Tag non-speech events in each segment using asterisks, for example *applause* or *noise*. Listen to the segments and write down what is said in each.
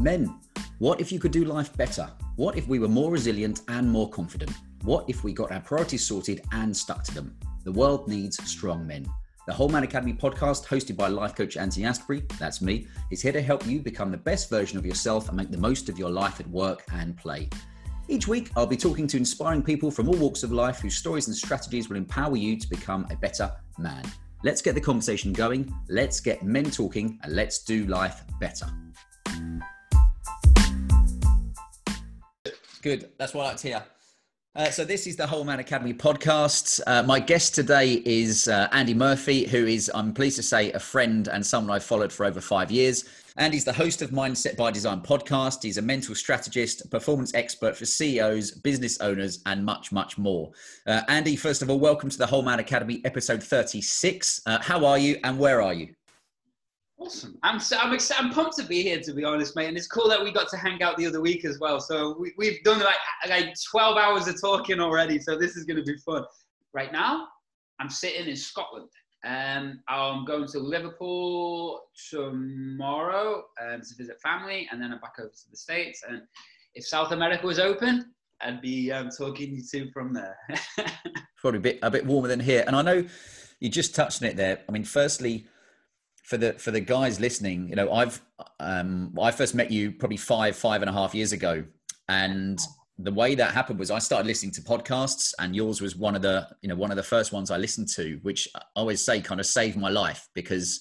Men, what if you could do life better? What if we were more resilient and more confident? What if we got our priorities sorted and stuck to them? The world needs strong men. The Whole Man Academy podcast, hosted by life coach Anthony Asprey, that's me, is here to help you become the best version of yourself and make the most of your life at work and play. Each week, I'll be talking to inspiring people from all walks of life whose stories and strategies will empower you to become a better man. Let's get the conversation going, let's get men talking, and let's do life better. Good. That's why I like hear. Uh, so this is the Whole Man Academy podcast. Uh, my guest today is uh, Andy Murphy, who is, I'm pleased to say, a friend and someone I've followed for over five years. Andy's the host of Mindset by Design podcast. He's a mental strategist, performance expert for CEOs, business owners, and much, much more. Uh, Andy, first of all, welcome to the Whole Man Academy, episode 36. Uh, how are you, and where are you? Awesome. I'm so, I'm excited. I'm pumped to be here, to be honest, mate. And it's cool that we got to hang out the other week as well. So we, we've done like like 12 hours of talking already. So this is going to be fun. Right now, I'm sitting in Scotland. Um, I'm going to Liverpool tomorrow um, to visit family, and then I'm back over to the States. And if South America was open, I'd be um, talking you to from there. *laughs* Probably a bit a bit warmer than here. And I know you just touched on it there. I mean, firstly for the for the guys listening, you know, I've um, I first met you probably five five and a half years ago, and the way that happened was I started listening to podcasts, and yours was one of the you know one of the first ones I listened to, which I always say kind of saved my life because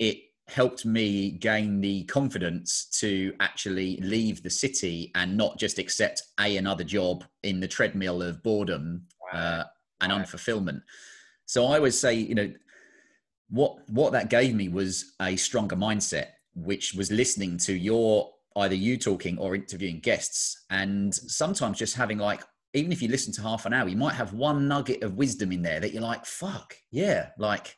it helped me gain the confidence to actually leave the city and not just accept a another job in the treadmill of boredom uh, and unfulfillment. So I always say, you know, what what that gave me was a stronger mindset which was listening to your either you talking or interviewing guests. And sometimes just having like even if you listen to half an hour you might have one nugget of wisdom in there that you're like fuck yeah like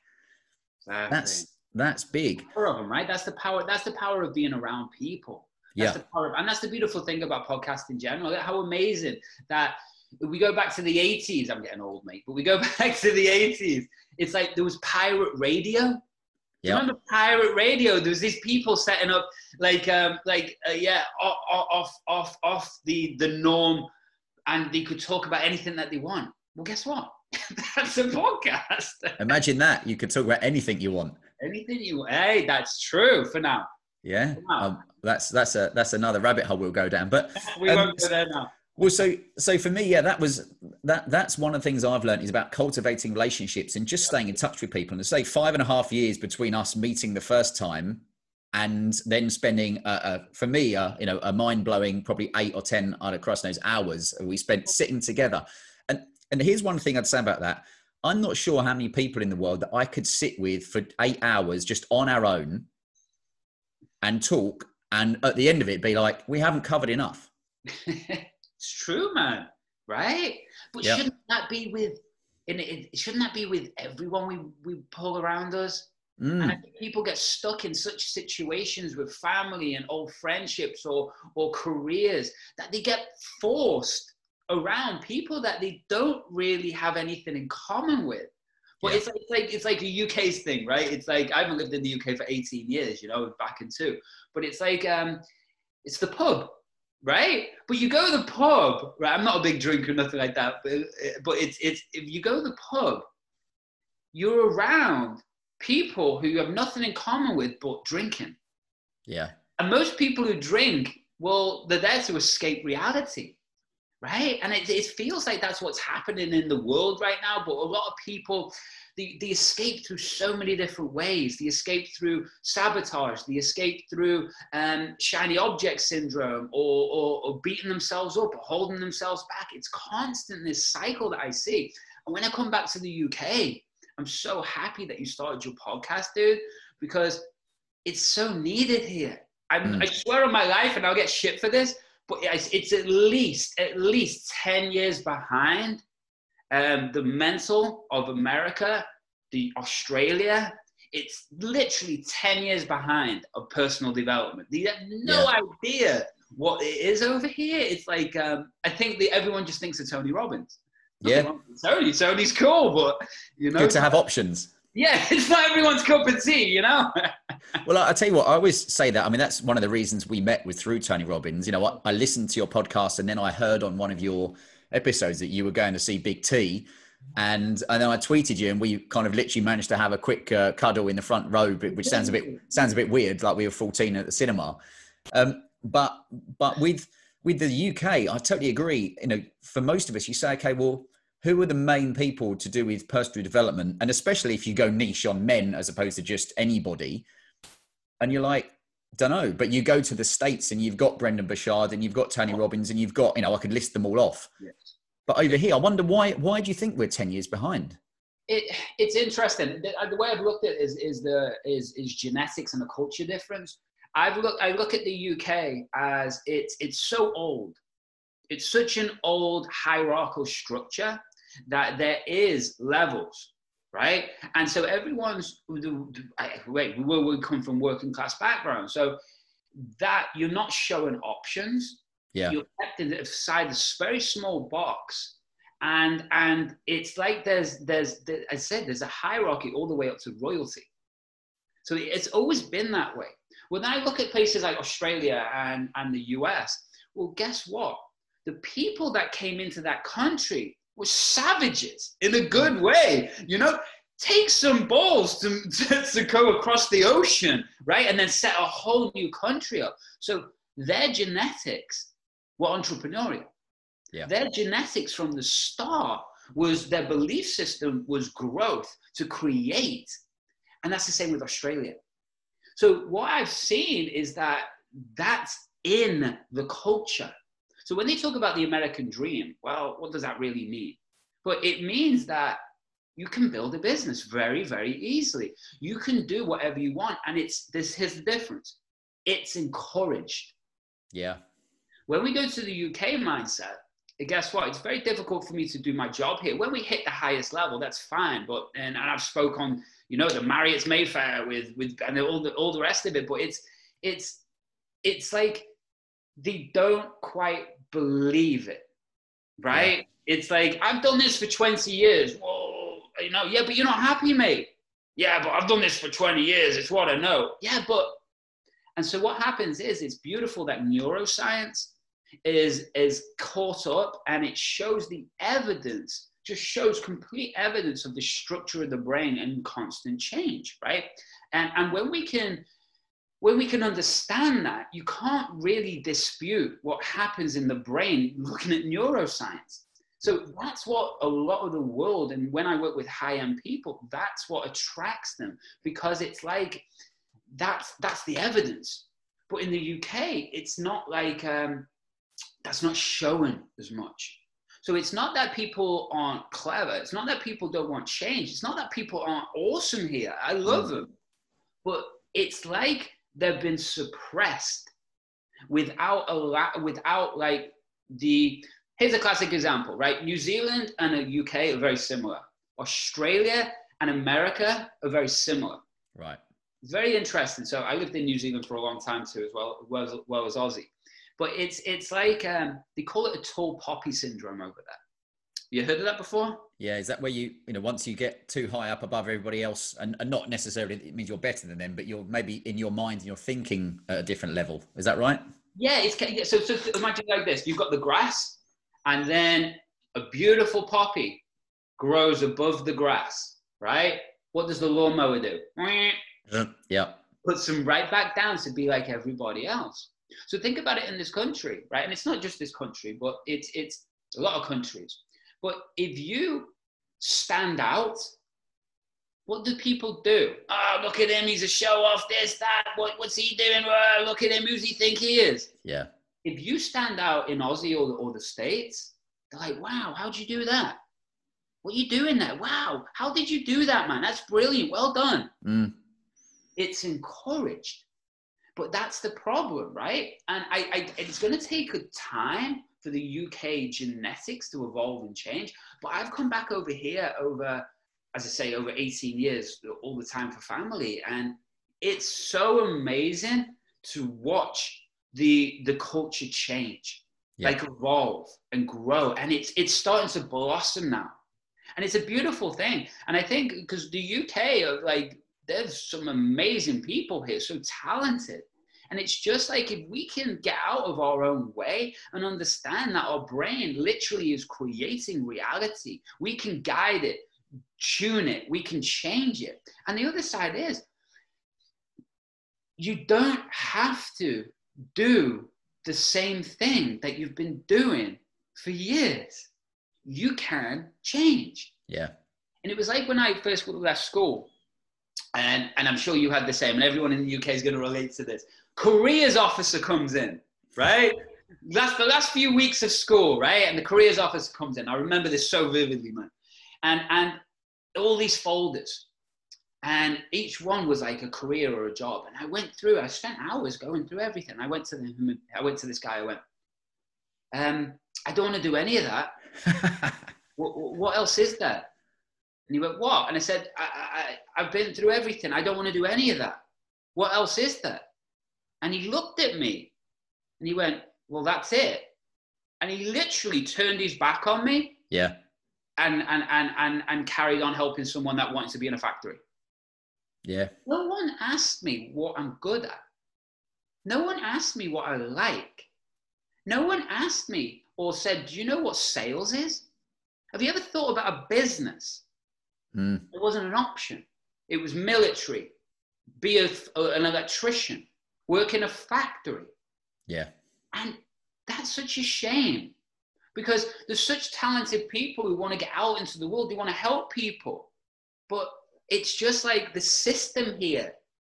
exactly. that's that's big. Power of them right? That's the power that's the power of being around people. That's yeah. the power of, and that's the beautiful thing about podcast in general. How amazing that we go back to the 80s i'm getting old mate but we go *laughs* back to the 80s it's like there was pirate radio yeah. Remember pirate radio? There was these people setting up like um, like uh, yeah off off off off the the norm, and they could talk about anything that they want. Well, guess what? *laughs* that's a podcast. *laughs* Imagine that you could talk about anything you want. Anything you hey, that's true for now. Yeah, for now. Um, that's that's a that's another rabbit hole we'll go down. But we um, won't go there now. Well, so so for me, yeah, that was that. That's one of the things I've learned is about cultivating relationships and just staying in touch with people. And to say five and a half years between us meeting the first time and then spending, uh, uh, for me, uh, you know, a mind blowing probably eight or ten out of cross knows hours we spent sitting together. And and here's one thing I'd say about that. I'm not sure how many people in the world that I could sit with for eight hours just on our own and talk, and at the end of it, be like, we haven't covered enough. *laughs* It's true, man. Right? But yep. shouldn't that be with and it, shouldn't that be with everyone we, we pull around us? Mm. And I think people get stuck in such situations with family and old friendships or or careers that they get forced around people that they don't really have anything in common with. But yeah. it's, like, it's like it's like a UK's thing, right? It's like I haven't lived in the UK for 18 years, you know, back in two. But it's like um, it's the pub right? But you go to the pub, right? I'm not a big drinker, nothing like that, but but it's it's if you go to the pub, you're around people who you have nothing in common with but drinking. Yeah. And most people who drink, well, they're there to escape reality, right? And it, it feels like that's what's happening in the world right now. But a lot of people, the, the escape through so many different ways. The escape through sabotage, the escape through um, shiny object syndrome, or, or, or beating themselves up, or holding themselves back. It's constant this cycle that I see. And when I come back to the UK, I'm so happy that you started your podcast, dude, because it's so needed here. Mm. i swear on my life, and I'll get shit for this, but it's, it's at least at least 10 years behind um, the mental of America, the Australia, it's literally 10 years behind of personal development. They have no yeah. idea what it is over here. It's like, um, I think that everyone just thinks of Tony Robbins. yeah. Tony, Tony's cool, but you know. Good to have options. Yeah, *laughs* it's not everyone's cup of tea, you know. *laughs* well, I, I tell you what, I always say that. I mean, that's one of the reasons we met with through Tony Robbins. You know, I, I listened to your podcast, and then I heard on one of your episodes that you were going to see Big T. And, and then I tweeted you, and we kind of literally managed to have a quick uh, cuddle in the front row, which sounds a bit sounds a bit weird, like we were fourteen at the cinema. Um, but but with with the UK, I totally agree. You know, for most of us, you say, okay, well, who are the main people to do with personal development? And especially if you go niche on men as opposed to just anybody, and you're like, don't know, but you go to the States and you've got Brendon Burchard and you've got Tony Robbins and you've got, you know, I could list them all off. Yes. But over here, I wonder why, why do you think we're 10 years behind? It, it's interesting. The, uh, the way I've looked at it is, is the, is, is genetics and the culture difference. I've looked, I look at the UK as it's, it's so old. It's such an old hierarchical structure that there is levels, right? And so everyone's, wait, we will come from working class background. So that you're not showing options. Yeah. You're kept inside this very small box. And, and it's like there's, there's, there, I said, there's a hierarchy all the way up to royalty. So it's always been that way. When I look at places like Australia and, and the US, well, guess what? The people that came into that country were savages in a good mm. way. You know, take some balls to, *laughs* to, to, go across the ocean, right? And then set a whole new country up. So their genetics were entrepreneurial. Yeah. Their genetics from the start was their belief system was growth to create. And that's the same with Australia. So what I've seen is that that's in the culture. So when they talk about the American dream, well, what does that really mean? But it means that you can build a business very, very easily. You can do whatever you want. And it's this here's the difference. It's encouraged. Yeah. When we go to the UK mindset, guess what? It's very difficult for me to do my job here. When we hit the highest level, that's fine. But and, and I've spoke on you know, the Marriott's Mayfair with with and all the all the rest of it. But it's it's it's like they don't quite believe it, right? Yeah. It's like I've done this for 20 years. Whoa, you know, yeah, but you're not happy, mate. Yeah, but I've done this for 20 years. It's what I know. Yeah, but and so what happens is it's beautiful that neuroscience is is caught up and it shows the evidence just shows complete evidence of the structure of the brain and constant change, right? And, and when we can when we can understand that, you can't really dispute what happens in the brain looking at neuroscience. So that's what a lot of the world, and when I work with high end people, that's what attracts them because it's like that's that's the evidence. But in the UK, it's not like um, that's not shown as much. So it's not that people aren't clever. It's not that people don't want change. It's not that people aren't awesome here. I love mm. them. But it's like they've been suppressed without a lot, without like the, here's a classic example, right? New Zealand and the UK are very similar. Australia and America are very similar. Right. Very interesting. So I lived in New Zealand for a long time too, as well, well as, well as Aussie. But it's it's like um, they call it a tall poppy syndrome over there. You heard of that before? Yeah, is that where you you know once you get too high up above everybody else, and, and not necessarily it means you're better than them, but you're maybe in your mind and you're thinking at a different level. Is that right? Yeah, it's so so imagine like this: you've got the grass, and then a beautiful poppy grows above the grass, right? What does the lawnmower do? *laughs* Yeah. Puts them right back down to be like everybody else. So think about it in this country, right? And it's not just this country, but it's it's a lot of countries. But if you stand out, what do people do? Oh, look at him, he's a show off, this, that, what, what's he doing? Oh, look at him, who's he think he is? Yeah. If you stand out in Aussie or the, or the States, they're like, wow, how'd you do that? What are you doing there? Wow, how did you do that, man? That's brilliant. Well done. Mm. It's encouraged. But that's the problem, right? And I, I it's going to take a time for the UK genetics to evolve and change. But I've come back over here over, as I say, over 18 years, all the time for family. And it's so amazing to watch the the culture change, yeah. like evolve and grow. And it's it's starting to blossom now. And it's a beautiful thing. And I think because the UK, like, there's some amazing people here, so talented. And it's just like if we can get out of our own way and understand that our brain literally is creating reality, we can guide it, tune it, we can change it. And the other side is you don't have to do the same thing that you've been doing for years. You can change. Yeah. And it was like when I first left school, and, and I'm sure you had the same, and everyone in the UK is going to relate to this. Careers officer comes in, right? That's the last few weeks of school, right? And the careers officer comes in. I remember this so vividly, man. And, and all these folders, and each one was like a career or a job. And I went through, I spent hours going through everything. I went to the, I went to this guy, I went, um, I don't want to do any of that. *laughs* what, what, else is there? And he went, what? And I said, I, I, I've been through everything. I don't want to do any of that. What else is there? And he looked at me and he went, well, that's it. And he literally turned his back on me. Yeah. And, and, and, and, and carried on helping someone that wanted to be in a factory. Yeah. No one asked me what I'm good at. No one asked me what I like. No one asked me or said, Do you know what sales is? Have you ever thought about a business? Mm. It wasn't an option. It was military, be a, an electrician, work in a factory. Yeah. And that's such a shame because there's such talented people who want to get out into the world, they want to help people. But it's just like the system here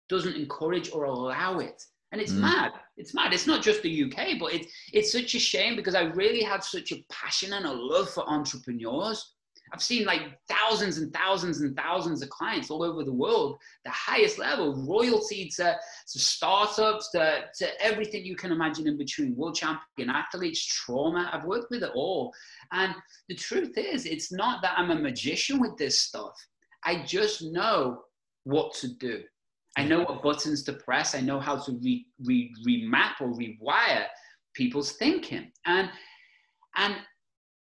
doesn't encourage or allow it. And it's mm. mad. It's mad. It's not just the UK, but it's it's such a shame because I really have such a passion and a love for entrepreneurs. I've seen like thousands and thousands and thousands of clients all over the world, the highest level, royalty to, to startups, to, to everything you can imagine in between, world champion athletes, trauma. I've worked with it all. And the truth is, it's not that I'm a magician with this stuff. I just know what to do. I know what buttons to press. I know how to re, re, remap or rewire people's thinking. And, and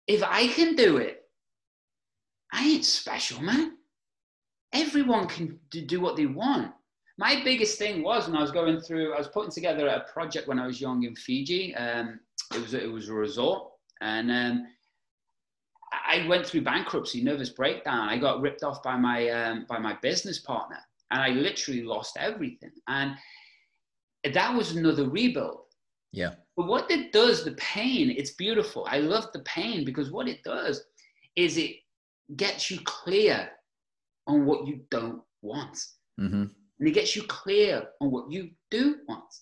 if I can do it, I ain't special, man. Everyone can do what they want. My biggest thing was when I was going through, I was putting together a project when I was young in Fiji. Um, it was it was a resort, and um, I went through bankruptcy, nervous breakdown. I got ripped off by my um, by my business partner, and I literally lost everything. And that was another rebuild. Yeah. But what it does, the pain, it's beautiful. I love the pain because what it does is it gets you clear on what you don't want. Mm-hmm. And it gets you clear on what you do want.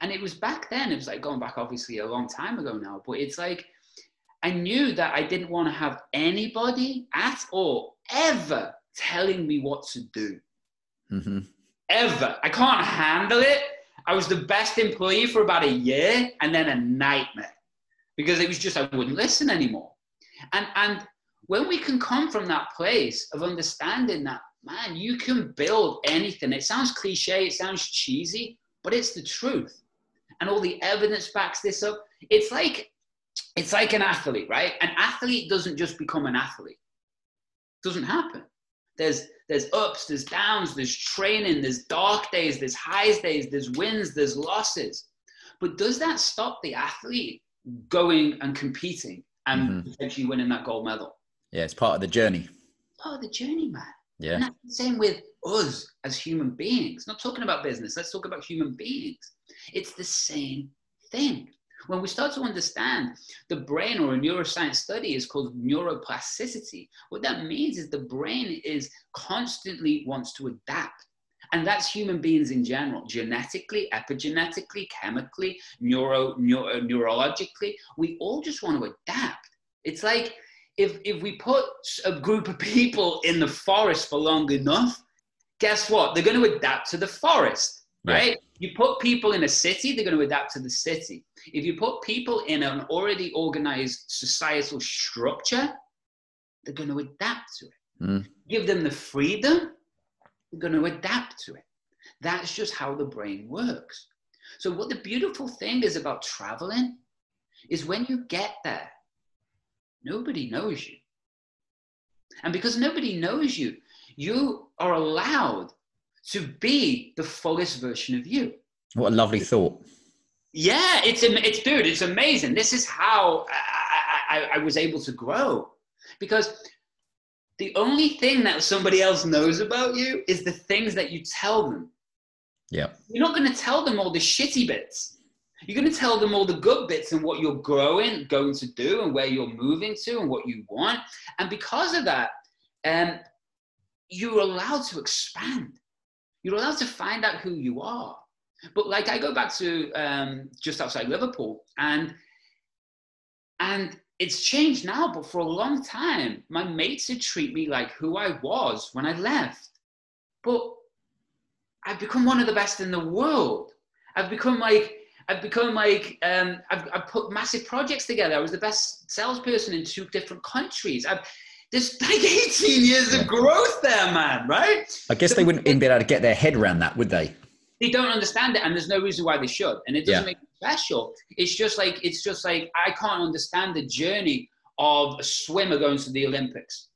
And it was back then, it was like going back obviously a long time ago now, but it's like I knew that I didn't want to have anybody at all ever telling me what to do. Mm-hmm. Ever. I can't handle it. I was the best employee for about a year and then a nightmare because it was just I wouldn't listen anymore. And and when we can come from that place of understanding that, man, you can build anything. It sounds cliche, it sounds cheesy, but it's the truth. And all the evidence backs this up. It's like it's like an athlete, right? An athlete doesn't just become an athlete. It doesn't happen. There's there's ups, there's downs, there's training, there's dark days, there's highs days, there's wins, there's losses. But does that stop the athlete going and competing and mm-hmm. potentially winning that gold medal? Yeah, it's part of the journey. Part of the journey, man. Yeah. And that's the same with us as human beings. Not talking about business, let's talk about human beings. It's the same thing. When we start to understand the brain or a neuroscience study is called neuroplasticity, what that means is the brain is constantly wants to adapt. And that's human beings in general, genetically, epigenetically, chemically, neuro, neuro, uh, neurologically. We all just want to adapt. It's like if, if we put a group of people in the forest for long enough, guess what? They're going to adapt to the forest, right? You put people in a city, they're going to adapt to the city. If you put people in an already organized societal structure, they're going to adapt to it. Mm. Give them the freedom, they're going to adapt to it. That's just how the brain works. So, what the beautiful thing is about traveling is when you get there, nobody knows you. And because nobody knows you, you are allowed to be the fullest version of you. What a lovely thought. Yeah, it's it's dude, it's amazing. This is how I, I, I was able to grow because the only thing that somebody else knows about you is the things that you tell them. Yeah. You're not going to tell them all the shitty bits. You're going to tell them all the good bits and what you're growing, going to do, and where you're moving to, and what you want. And because of that, um, you're allowed to expand. You're allowed to find out who you are. But like I go back to um, just outside Liverpool, and and it's changed now, but for a long time, my mates would treat me like who I was when I left. But I've become one of the best in the world. I've become like, I've become like, um, I've, I've put massive projects together. I was the best salesperson in two different countries. I've, there's *laughs* like 18 years of growth there, man, right? I guess so they wouldn't even be able to get their head around that, would they? They don't understand it, and there's no reason why they should. And it doesn't yeah. make it special. It's just like it's just like I can't understand the journey of a swimmer going to the Olympics.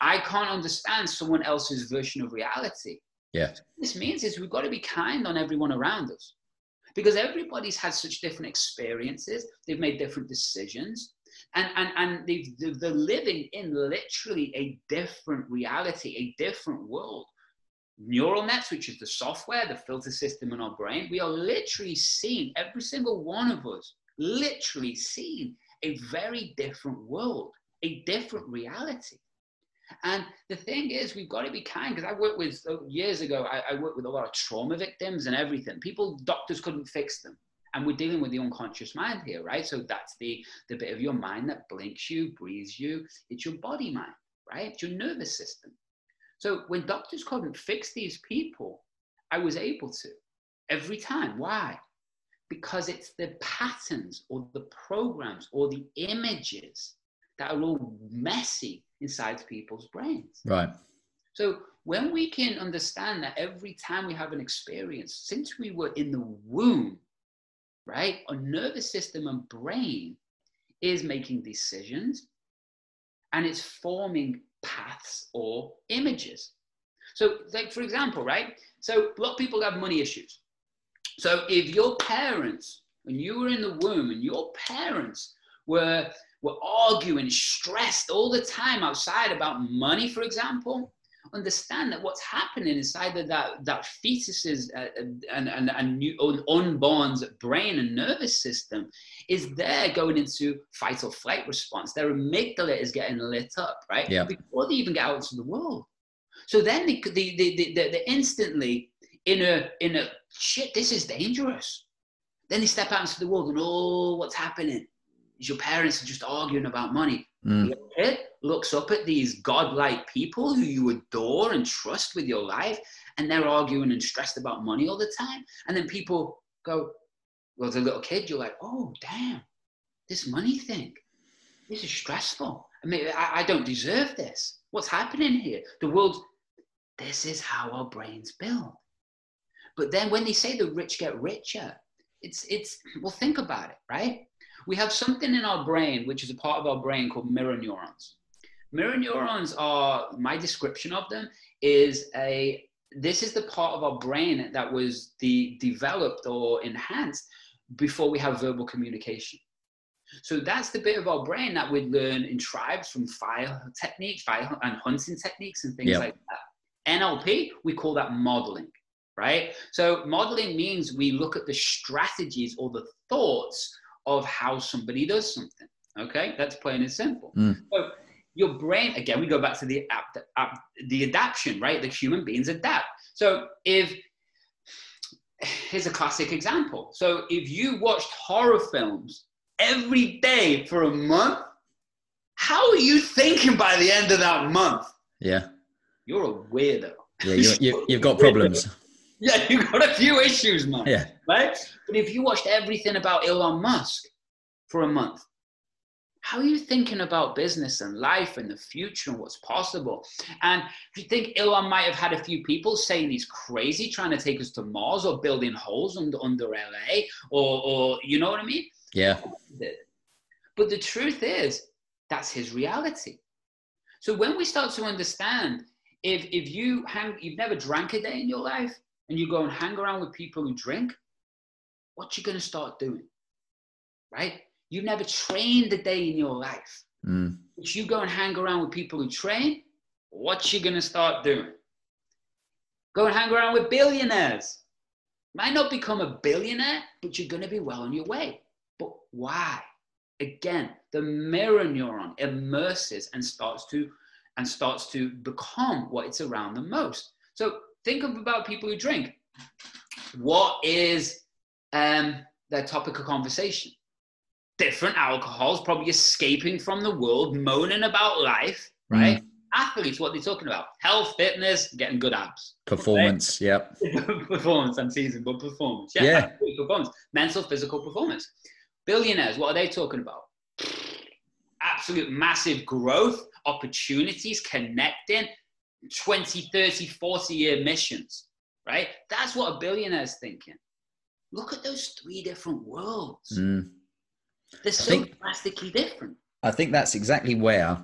I can't understand someone else's version of reality. Yeah. This means is we've got to be kind on everyone around us because everybody's had such different experiences. They've made different decisions. And, and, and they've, they're living in literally a different reality, a different world neural nets, which is the software, the filter system in our brain, we are literally seeing, every single one of us, literally seeing a very different world, a different reality. And the thing is, we've got to be kind because I worked with, years ago, I, I worked with a lot of trauma victims and everything. People, doctors couldn't fix them. And we're dealing with the unconscious mind here, right? So that's the, the bit of your mind that blinks you, breathes you. It's your body mind, right? It's your nervous system. So when doctors couldn't fix these people, I was able to every time. Why? Because it's the patterns or the programs or the images that are all messy inside people's brains. Right. So when we can understand that every time we have an experience, since we were in the womb, right, our nervous system and brain is making decisions and it's forming paths or images. So, like for example, right? So, a lot of people have money issues. So, if your parents, when you were in the womb, and your parents were were arguing, stressed all the time outside about money, for example, understand that what's happening inside of that that fetus's uh, and, and, and new, unborn's brain and nervous system is there going into fight or flight response. Their amygdala is getting lit up, right? Yeah. Before they even get out into the world. So then they, they, they, they, they instantly in a in a shit. This is dangerous. Then they step out into the world and oh, what's happening? Is your parents are just arguing about money. Mm. kid looks up at these godlike people who you adore and trust with your life, and they're arguing and stressed about money all the time. And then people go, well, as a little kid, you're like, oh, damn, this money thing, this is stressful. I mean, I, I don't deserve this. What's happening here? The world, this is how our brains build. But then when they say the rich get richer, it's, it's, well, think about it, right? We have something in our brain, which is a part of our brain called mirror neurons. Mirror neurons are, my description of them is a, this is the part of our brain that was the developed or enhanced before we have verbal communication. So that's the bit of our brain that we learn in tribes from fire techniques, fire and hunting techniques and things yep. like that. NLP, we call that modeling, right? So modeling means we look at the strategies or the thoughts of how somebody does something. Okay, that's plain and simple. Mm. So your brain, again, we go back to the the adaptation, right? The human beings adapt. So if here's a classic example. So if you watched horror films every day for a month, how are you thinking by the end of that month? Yeah, you're a weirdo. Yeah, you have got *laughs* problems. Yeah, you've got a few issues, man. Yeah. Right? But if you watched everything about Elon Musk for a month, how are you thinking about business and life and the future and what's possible? And if you think Elon might have had a few people saying he's crazy trying to take us to Mars or building holes under, under LA or, or, you know what I mean? Yeah. But the truth is, that's his reality. So when we start to understand, if if you hang, you've never drank a day in your life, and you go and hang around with people who drink, what you going to start doing? Right? You've never trained a day in your life. Mm. But you go and hang around with people who train, what you going to start doing? Go and hang around with billionaires. Might not become a billionaire, but you're going to be well on your way. But why? Again, the mirror neuron immerses and starts to and starts to become what it's around the most. So think of about people who drink. What is um, their topic of conversation? Different alcohols, probably escaping from the world, moaning about life, right? Mm. Athletes, what are they're talking about? Health, fitness, getting good abs. Performance, *laughs* right? yeah. performance, I'm teasing, but performance. Yeah, yeah. Performance. Mental, physical performance. Billionaires, what are they talking about? Absolute massive growth, opportunities, connecting, 20, 30, 40 year missions, right? That's what a billionaire is thinking. Look at those three different worlds. Mm. They're so think, drastically different. I think that's exactly where,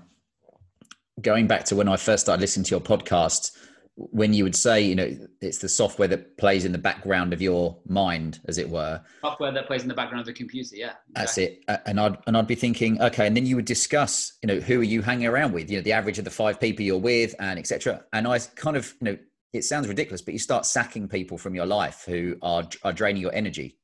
going back to when I first started listening to your podcast, when you would say, you know, it's the software that plays in the background of your mind, as it were. Software that plays in the background of the computer, yeah. Exactly. That's it. And I'd and I'd be thinking, okay, and then you would discuss, you know, who are you hanging around with? You know, the average of the five people you're with, and etc. And I kind of, you know, it sounds ridiculous, but you start sacking people from your life who are are draining your energy.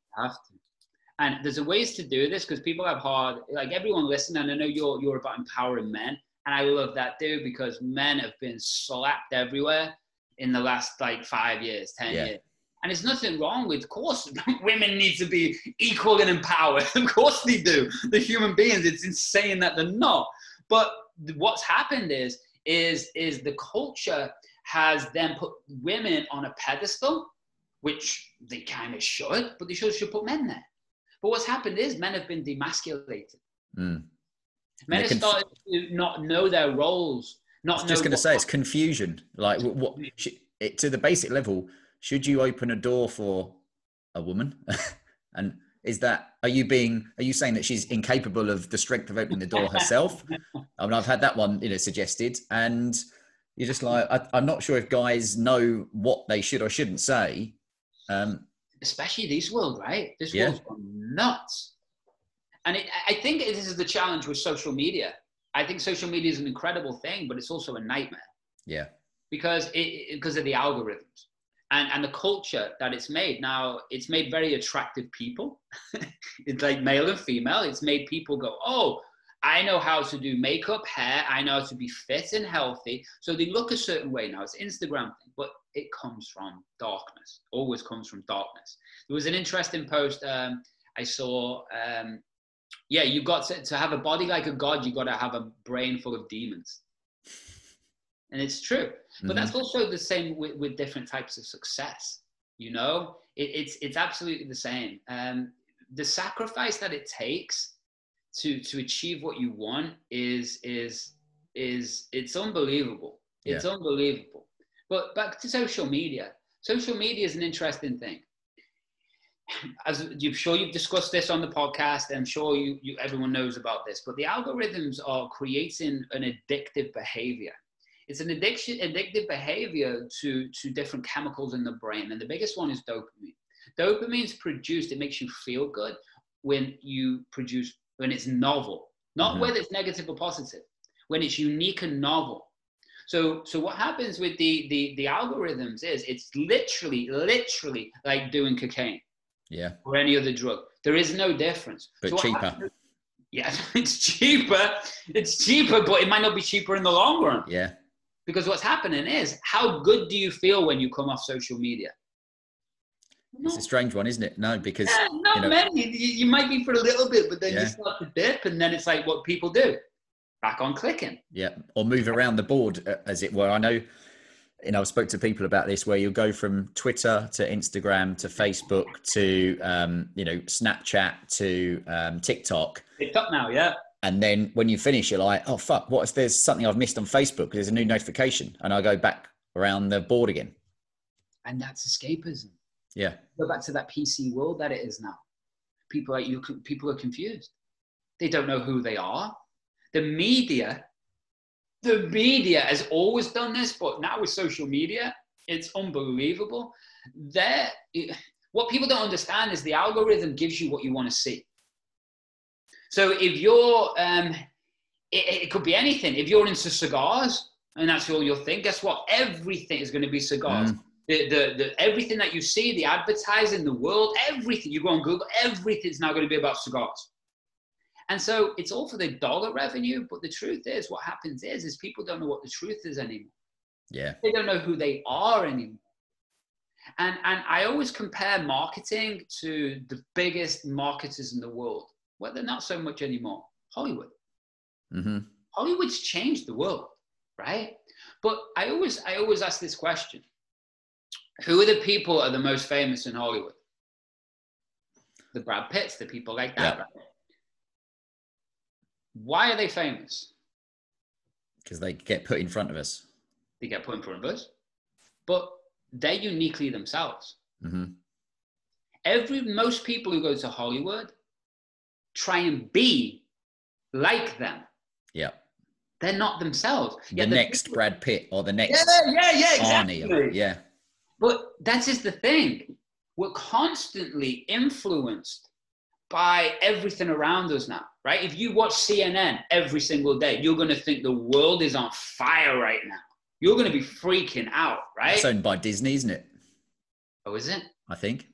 And there's a ways to do this because people have hard, like everyone listening. And I know you're you're about empowering men, and I love that too because men have been slapped everywhere in the last like five years, ten yeah. years. And there's nothing wrong with, of course, *laughs* women need to be equal and empowered. *laughs* of course they do. The human beings, it's insane that they're not. But what's happened is, is, is the culture has then put women on a pedestal, which they kind of should, but they should, should put men there. But what's happened is men have been demasculated. Mm. Men have started to not know their roles not just going to say it's confusion. Like what it, to the basic level, should you open a door for a woman? *laughs* and is that are you being are you saying that she's incapable of the strength of opening the door herself? *laughs* I mean, I've had that one you know suggested, and you're just like I, am not sure if guys know what they should or shouldn't say. Um, Especially this world, right? This yeah. world's nuts. And it, I think this is the challenge with social media I think social media is an incredible thing, but it's also a nightmare. Yeah. Because it because of the algorithms and and the culture that it's made. Now it's made very attractive people. *laughs* it's like male and female. It's made people go, oh, I know how to do makeup, hair. I know how to be fit and healthy. So they look a certain way now. It's Instagram thing, but it comes from darkness. Always comes from darkness. There was an interesting post um, I saw um, yeah, you've got to, to have a body like a god, you've got to have a brain full of demons. And it's true. But mm-hmm. that's also the same with, with different types of success. You know, it, it's, it's absolutely the same. Um, the sacrifice that it takes to, to achieve what you want is, is, is it's unbelievable. It's yeah. unbelievable. But back to social media. Social media is an interesting thing as you're sure you've discussed this on the podcast, I'm sure you, you everyone knows about this, but the algorithms are creating an addictive behavior. It's an addiction, addictive behavior to, to different chemicals in the brain. And the biggest one is dopamine. Dopamine is produced, it makes you feel good when you produce, when it's novel, not mm-hmm. whether it's negative or positive, when it's unique and novel. So, so what happens with the, the, the algorithms is it's literally, literally like doing cocaine yeah. Or any other drug. There is no difference. But so cheaper. yeah, *laughs* it's cheaper. It's cheaper, but it might not be cheaper in the long run. Yeah. Because what's happening is, how good do you feel when you come off social media? It's a strange one, isn't it? No, because yeah, not you know, many. You, you, might be for a little bit, but then yeah. you start to dip, and then it's like what people do, back on clicking. Yeah, or move around the board, as it were. I know you know, I've spoke to people about this where you'll go from Twitter to Instagram to Facebook to, um, you know, Snapchat to um, TikTok. TikTok now, yeah. And then when you finish, you're like, oh, fuck, what if there's something I've missed on Facebook? There's a new notification. And I go back around the board again. And that's escapism. Yeah. Go back to that PC world that it is now. People are, you, people are confused. They don't know who they are. The media the media has always done this, but now with social media, it's unbelievable. There, what people don't understand is the algorithm gives you what you want to see. So if you're, um, it, it, could be anything. If you're into cigars and that's all you'll think, guess what? Everything is going to be cigars. Mm. The, the, the, everything that you see, the advertising, the world, everything, you go on Google, everything's now going to be about cigars. And so it's all for the dollar revenue, but the truth is, what happens is, is people don't know what the truth is anymore. Yeah. They don't know who they are anymore. And, and I always compare marketing to the biggest marketers in the world. Well, they're not so much anymore. Hollywood. Mm-hmm. Hollywood's changed the world, right? But I always, I always ask this question: Who are the people are the most famous in Hollywood? The Brad Pitts, the people like that. Yeah. Right? Why are they famous? Because they get put in front of us. They get put in front of us, but they're uniquely themselves. Mm-hmm. Every most people who go to Hollywood try and be like them. Yeah. They're not themselves. The yeah, next people, Brad Pitt or the next yeah, yeah, yeah, exactly. Arnie. Yeah. But that is the thing. We're constantly influenced by everything around us now, right? If you watch CNN every single day, you're going to think the world is on fire right now. You're going to be freaking out, right? It's owned by Disney, isn't it? Oh, is it? I think.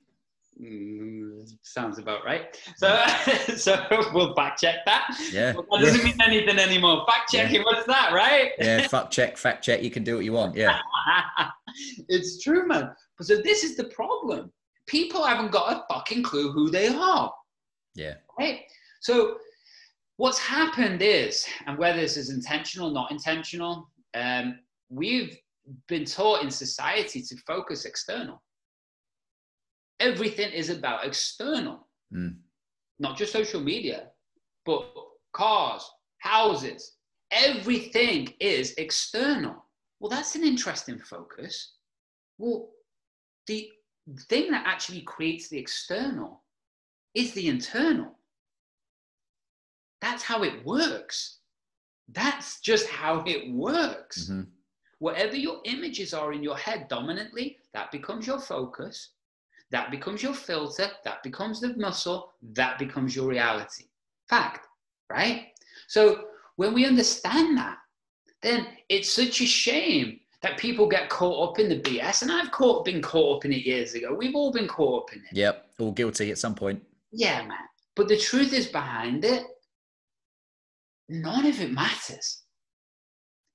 Mm, sounds about right. So, *laughs* so we'll fact check that. Yeah. Well, that doesn't mean anything anymore. Fact checking, yeah. what's that, right? Yeah, fact check, fact check. You can do what you want. Yeah. *laughs* it's true, man. So this is the problem. People haven't got a fucking clue who they are. Yeah. Right. So what's happened is, and whether this is intentional, not intentional, um, we've been taught in society to focus external. Everything is about external, mm. not just social media, but cars, houses. Everything is external. Well, that's an interesting focus. Well, the thing that actually creates the external is the internal. That's how it works. That's just how it works. Mm-hmm. Whatever your images are in your head dominantly, that becomes your focus, that becomes your filter, that becomes the muscle, that becomes your reality. Fact, right? So when we understand that, then it's such a shame that people get caught up in the BS. And I've caught, been caught up in it years ago. We've all been caught up in it. Yep, all guilty at some point. Yeah, man. But the truth is behind it, none of it matters.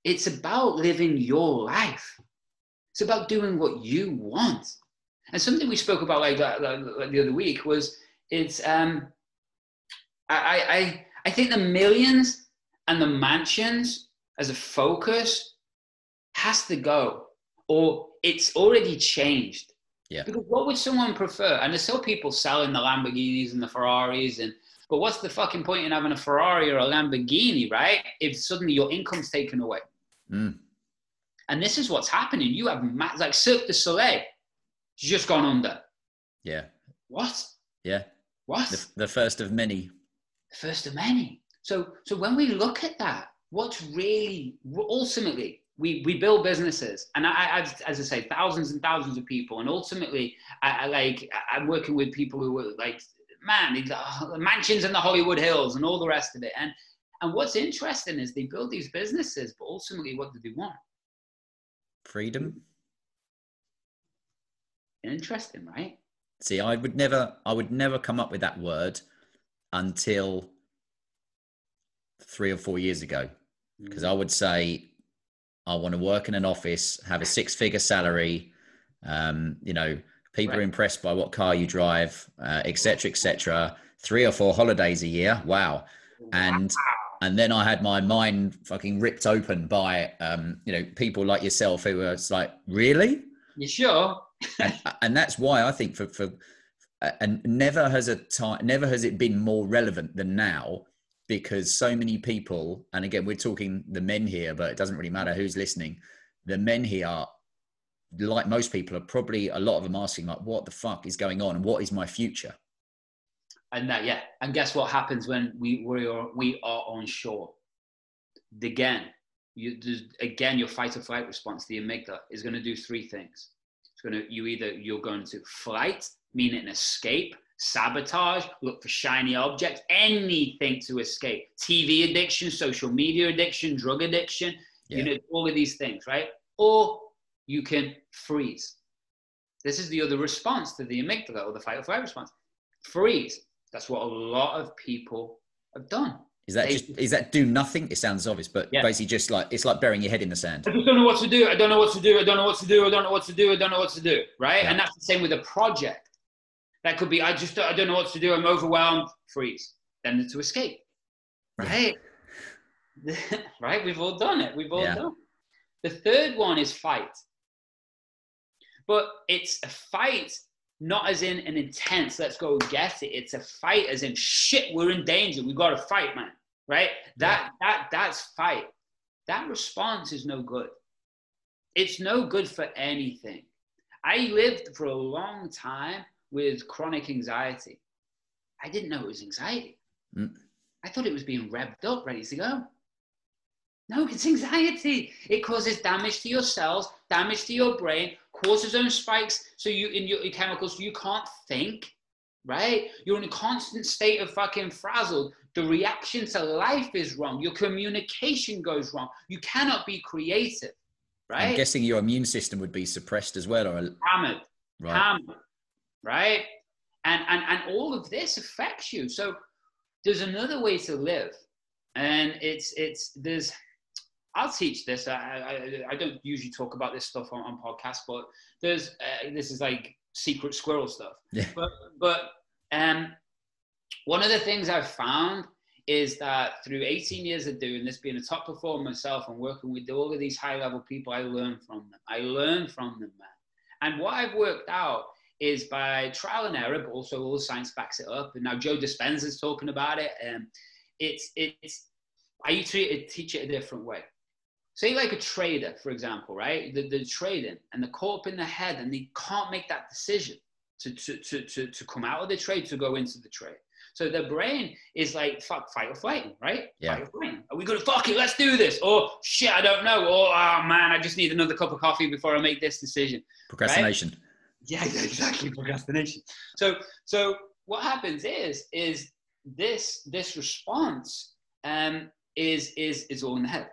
It's about living your life. It's about doing what you want. And something we spoke about like, like, like the other week was it's um I, I I think the millions and the mansions as a focus has to go or it's already changed. Yeah. Because what would someone prefer? And there's still people selling the Lamborghinis and the Ferraris and but what's the fucking point in having a Ferrari or a Lamborghini, right? If suddenly your income's taken away. Mm. And this is what's happening. You have like Cirque du Soleil, just gone under. Yeah. What? Yeah. What? The, the first of many. The first of many. So, so when we look at that, what's really ultimately we, we build businesses and I, I, as I say, thousands and thousands of people. And ultimately I, I like, I'm working with people who are like, man, uh, mansions in the Hollywood Hills and all the rest of it. And and what's interesting is they build these businesses, but ultimately, what do they want? Freedom. Interesting, right? See, I would never, I would never come up with that word until three or four years ago, because mm. I would say I want to work in an office, have a six-figure salary. Um, you know, people right. are impressed by what car you drive, etc., uh, etc. Et Three or four holidays a year. Wow. And wow and then I had my mind fucking ripped open by um, you know people like yourself who were like, really? You sure? And, uh, and, that's why I think for for uh, and never has a time never has it been more relevant than now because so many people and again we're talking the men here but it doesn't really matter who's listening. The men here are like most people are probably a lot of them asking like what the fuck is going on? And what is my future? And that yeah. And guess what happens when we we are we are on shore? Again you again your fight or flight response, the amygdala, is going to do three things. It's to you either you're going to flight, meaning escape, sabotage, look for shiny objects, anything to escape. TV addiction, social media addiction, drug addiction, yeah. you know, all of these things, right? Or you can freeze. This is the other response to the amygdala or the fight or flight response. Freeze. That's what a lot of people have done. Is that just is that do nothing? It sounds obvious, but yeah. basically just like it's like burying your head in the sand. I just don't know what to do. I don't know what to do. I don't know what to do. I don't know what to do. I don't know what to do. Right? Yeah. And that's the same with a project. That could be I just I don't know what to do. I'm overwhelmed. Freeze. Then to escape. Right? *laughs* right? We've all done it. We've all yeah. done. It. The third one is fight. But it's a fight not as in an intense, let's go get it. It's a fight as in shit, we're in danger. We've got to fight, man. Right? That yeah. that that's fight. That response is no good. It's no good for anything. I lived for a long time with chronic anxiety. I didn't know it was anxiety. Mm. I thought it was being revved up, ready to go. No, it's anxiety. It causes damage to your cells, damage to your brain, cortisone spikes. So you in your, your chemicals, you can't think, right? You're in a constant state of fucking frazzled. The reaction to life is wrong. Your communication goes wrong. You cannot be creative, right? I'm guessing your immune system would be suppressed as well, or hammered, right. hammered, right? And and and all of this affects you. So there's another way to live, and it's it's there's I'll teach this. I, I, I, don't usually talk about this stuff on, on podcasts, but there's uh, this is like secret squirrel stuff. Yeah. But but um, one of the things I've found is that through 18 years of doing this, being a top performer myself and working with all of these high level people, I learn from them. I learn from them, man. And what I've worked out is by trial and error, but also all science backs it up. And now Joe Dispenza is talking about it. Um, it's it's I treat teach it a different way say like a trader, for example, right? The, the trading and the up in the head and they can't make that decision to, to, to, to, to come out of the trade to go into the trade. So the brain is like fuck, fight or flight, right? Yeah. Fight or flight. Are we gonna fuck it? Let's do this. Or shit, I don't know. Or oh man, I just need another cup of coffee before I make this decision. Procrastination. Right? Yeah, *laughs* exactly. Procrastination. So so what happens is is this this response um, is is is all in the head.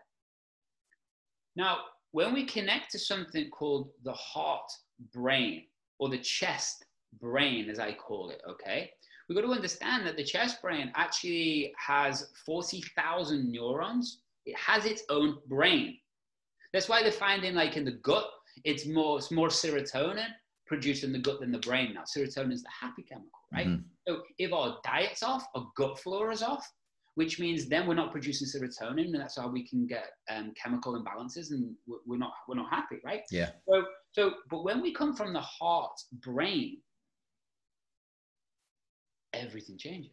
Now, when we connect to something called the heart brain or the chest brain, as I call it, okay, we've got to understand that the chest brain actually has 40,000 neurons. It has its own brain. That's why they're finding, like in the gut, it's more, it's more serotonin produced in the gut than the brain now. Serotonin is the happy chemical, right? Mm-hmm. So if our diet's off, our gut flora is off, which means then we're not producing serotonin, and that's how we can get um, chemical imbalances, and we're not we're not happy, right? Yeah. So so, but when we come from the heart, brain, everything changes.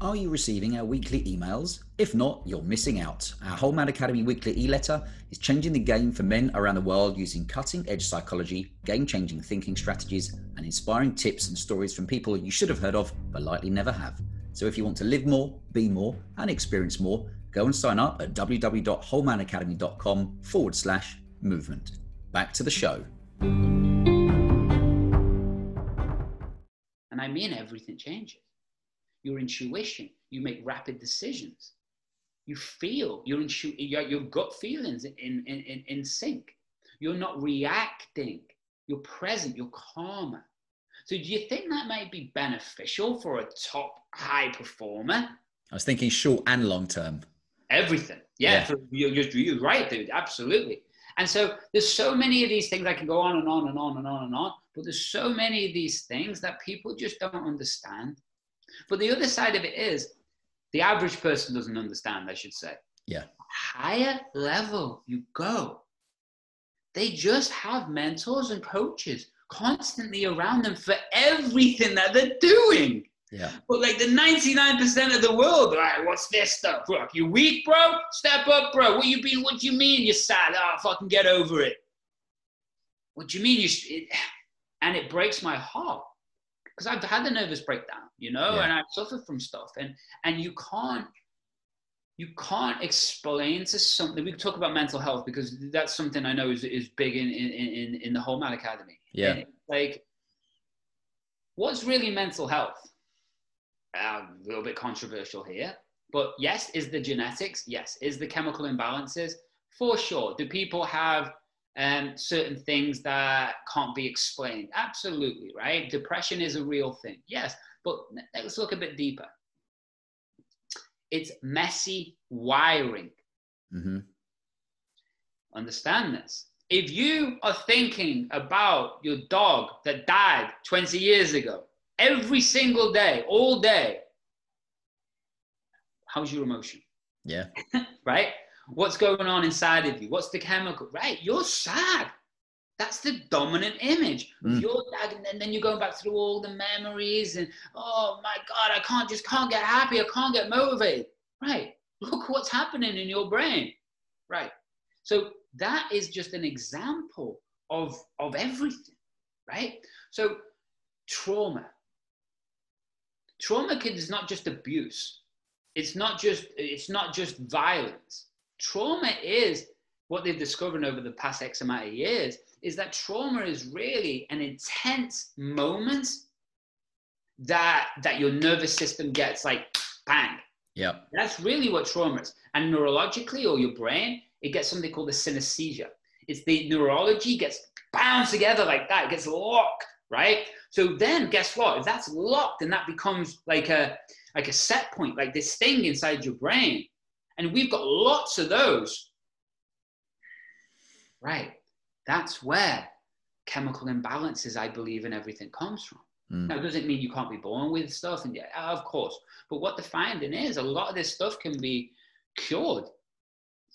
Are you receiving our weekly emails? If not, you're missing out. Our Whole Man Academy weekly e letter is changing the game for men around the world using cutting edge psychology, game changing thinking strategies, and inspiring tips and stories from people you should have heard of but likely never have. So if you want to live more, be more, and experience more, go and sign up at www.wholemanacademy.com forward slash movement. Back to the show. And I mean, everything changes your intuition. You make rapid decisions. You feel your, intu- your, your gut feelings in, in, in, in sync. You're not reacting. You're present. You're calmer. So, do you think that might be beneficial for a top high performer? I was thinking short and long term. Everything. Yeah, yeah. You're, you're, you're right, dude. Absolutely. And so there's so many of these things I can go on and on and on and on and on, but there's so many of these things that people just don't understand. But the other side of it is the average person doesn't understand, I should say. Yeah. Higher level you go. They just have mentors and coaches constantly around them for everything that they're doing. Yeah. But like the 99% of the world, all right, what's this stuff? Bro, you weak, bro? Step up, bro. What you mean? What you mean you're sad? Oh, fucking get over it. What do you mean you? It, and it breaks my heart because I've had the nervous breakdown, you know, Yeah. and I've suffered from stuff, and and you can't you can't explain to something. We talk about mental health because that's something I know is, is big in in in, in the whole man academy. Yeah. Like, what's really mental health? Uh, a little bit controversial here, but yes, is the genetics? Yes, is the chemical imbalances? For sure. Do people have um, certain things that can't be explained? Absolutely, right? Depression is a real thing. Yes, but let's look a bit deeper. It's messy wiring. hmm Understand this. If you are thinking about your dog that died 20 years ago, every single day, all day, how's your emotion? Yeah. *laughs* Right? What's going on inside of you? What's the chemical? Right? You're sad. That's the dominant image. Mm. You're sad, and then you're going back through all the memories, and oh my God, I can't just can't get happy. I can't get motivated. Right? Look what's happening in your brain. Right? So that is just an example of of everything. Right? So trauma. Trauma kids is not just abuse. It's not just it's not just violence. Trauma is what they've discovered over the past X amount of years is that trauma is really an intense moment that that your nervous system gets like bang. Yeah. That's really what trauma is. And neurologically, or your brain, it gets something called the synesthesia. It's the neurology gets bound together like that. It gets locked, right? So then, guess what? If that's locked, then that becomes like a like a set point, like this thing inside your brain. And we've got lots of those. Right. That's where chemical imbalances, I believe, and everything comes from. Mm. Now, doesn't mean you can't be born with stuff? And yeah, of course. But what the finding is, a lot of this stuff can be cured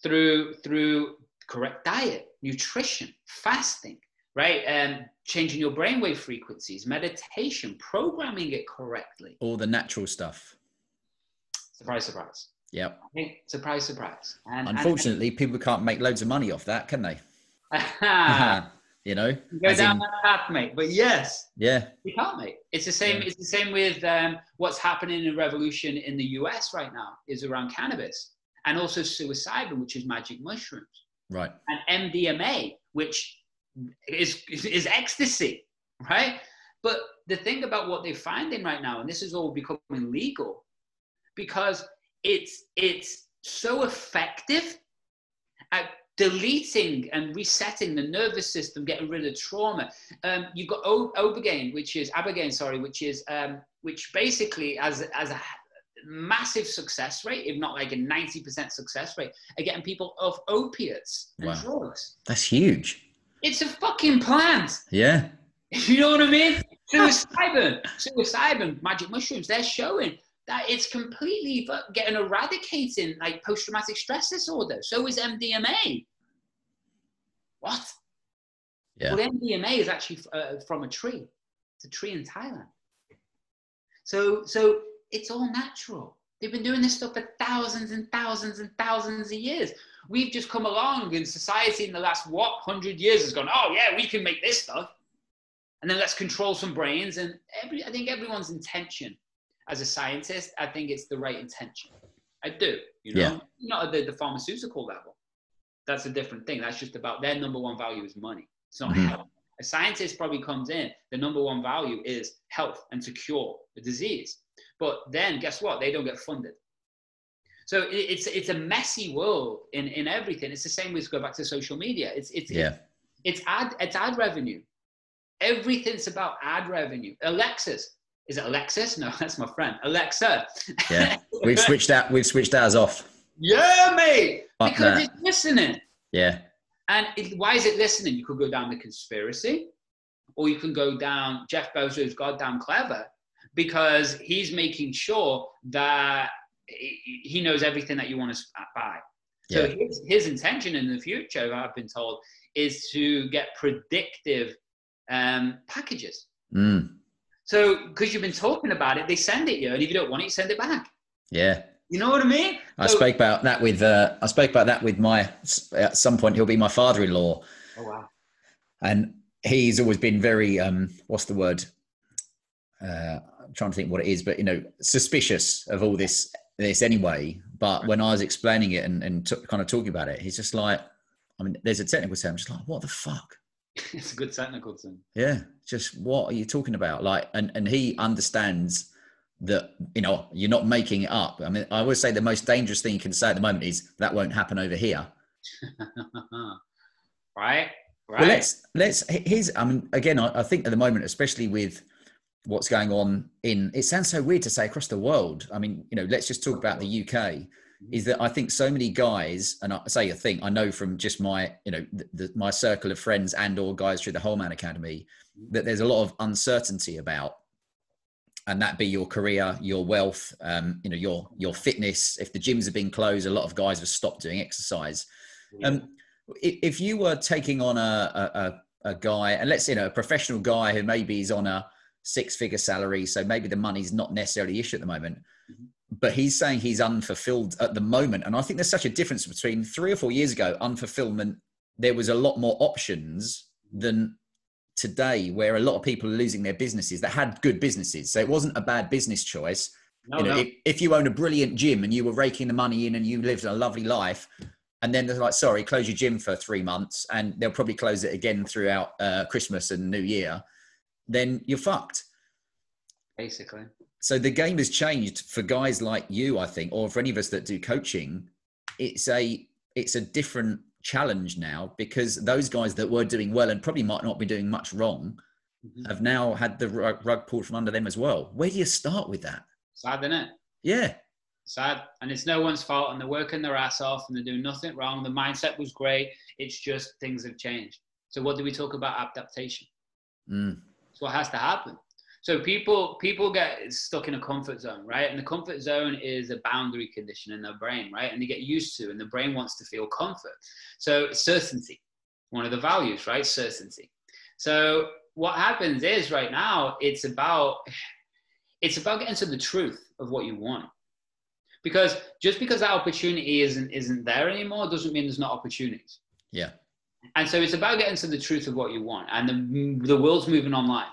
through through correct diet, nutrition, fasting, right? Um, changing your brainwave frequencies, meditation, programming it correctly. All the natural stuff. Surprise, surprise. Yep. Surprise, surprise. And, Unfortunately, people can't make loads of money off that, can they? *laughs* *laughs* you know. go down in- that path, mate. But yes, yeah. You can't, mate. It's the same. Yeah. It's the same with um, what's happening in revolution in the US right now is around cannabis and also psilocybin, which is magic mushrooms, Right. and MDMA, which is is ecstasy, right? But the thing about what they're finding right now, and this is all becoming legal, because it's it's so effective at deleting and resetting the nervous system, getting rid of trauma. Um, you've got o- Obergain, which is Abergain, sorry, which is um, which basically as as a massive success rate, if not like a ninety percent success rate, at getting people off opiates and Wow. drugs. That's huge. It's a fucking plant. Yeah. *laughs* You know what I mean? Psilocybin, psilocybin, magic mushrooms, they're showing that it's completely getting eradicating like post-traumatic stress disorder. So is MDMA. What? Yeah. Well, MDMA is actually uh, from a tree. It's a tree in Thailand. So, so it's all natural. They've been doing this stuff for thousands and thousands and thousands of years. We've just come along in society in the last what hundred years has gone. Oh yeah, we can make this stuff, and then let's control some brains. And every, I think everyone's intention as a scientist, I think it's the right intention. I do. You know, Yeah. not at the, the pharmaceutical level. That's a different thing. That's just about their number one value is money. It's not Mhm. health. A scientist probably comes in, the number one value is health and to cure the disease. But then guess what? They don't get funded. So it's it's a messy world in, in everything. It's the same with go back to social media. It's it's Yeah. it's ad it's ad revenue. Everything's about ad revenue. Alexis. Is it Alexis? No, *laughs* that's my friend. Alexa. Yeah. We've *laughs* switched out. We've switched ours off. yeah, mate. Because that. it's listening. Yeah. And it, why is it listening? You could go down the conspiracy, or you can go down Jeff Bezos' goddamn clever because he's making sure that he knows everything that you want to buy. So Yeah. his, his intention in the future, I've been told, is to get predictive um, packages. Mm. So because you've been talking about it, they send it you, and if you don't want it, you send it back. Yeah. You know what I mean? I So- spoke about that with. Uh, I spoke about that with my. At some point, he'll be my father-in-law, Oh wow. and he's always been very. Um, what's the word? uh, I'm trying to think what it is, but you know, suspicious of all this this anyway. But when I was explaining it and, and t- kind of talking about it, he's just like, I mean, there's a technical term, just like, what the fuck? *laughs* it's a good technical term. Yeah, just what are you talking about? Like, and and he understands that you know you're not making it up. I mean, I always say the most dangerous thing you can say at the moment is that won't happen over here. right. *laughs* Right. Well, let's let's here's. I mean, again, I, I think at the moment, especially with what's going on in it sounds so weird to say across the world i mean you know let's just talk about the uk is that i think so many guys and i say a thing i know from just my you know the, the, my circle of friends and or guys through the whole man academy that there's a lot of uncertainty about and that be your career your wealth um, you know your your fitness if the gyms have been closed a lot of guys have stopped doing exercise um, if you were taking on a, a, a guy and let's say you know a professional guy who maybe is on a six figure salary. So maybe the money's not necessarily the issue at the moment. Mm-hmm. But he's saying he's unfulfilled at the moment. And I think there's such a difference between three or four years ago, unfulfillment, there was a lot more options than today, where a lot of people are losing their businesses that had good businesses. So it wasn't a bad business choice. No, you know, no. if, if you own a brilliant gym and you were raking the money in and you lived a lovely life, and then they're like, sorry, close your gym for three months, and they'll probably close it again throughout uh, Christmas and New Year then you're fucked. Basically. So the game has changed for guys like you, I think, or for any of us that do coaching. It's a it's a different challenge now because those guys that were doing well and probably might not be doing much wrong mm-hmm. have now had the rug, pulled from under them as well. Where do you start with that? Sad, isn't it? Yeah. Sad. And it's no one's fault and they're working their ass off and they're doing nothing wrong. The mindset was great. It's just things have changed. So what do we talk about adaptation? Mm. It's what has to happen. So people people get stuck in a comfort zone, right? And the comfort zone is a boundary condition in their brain, right? And they get used to, and the brain wants to feel comfort. So certainty, one of the values, right? Certainty. So what happens is right now it's about it's about getting to the truth of what you want. Because just because that opportunity isn't isn't there anymore doesn't mean there's not opportunities. Yeah. And so it's about getting to the truth of what you want. And the, the world's moving online.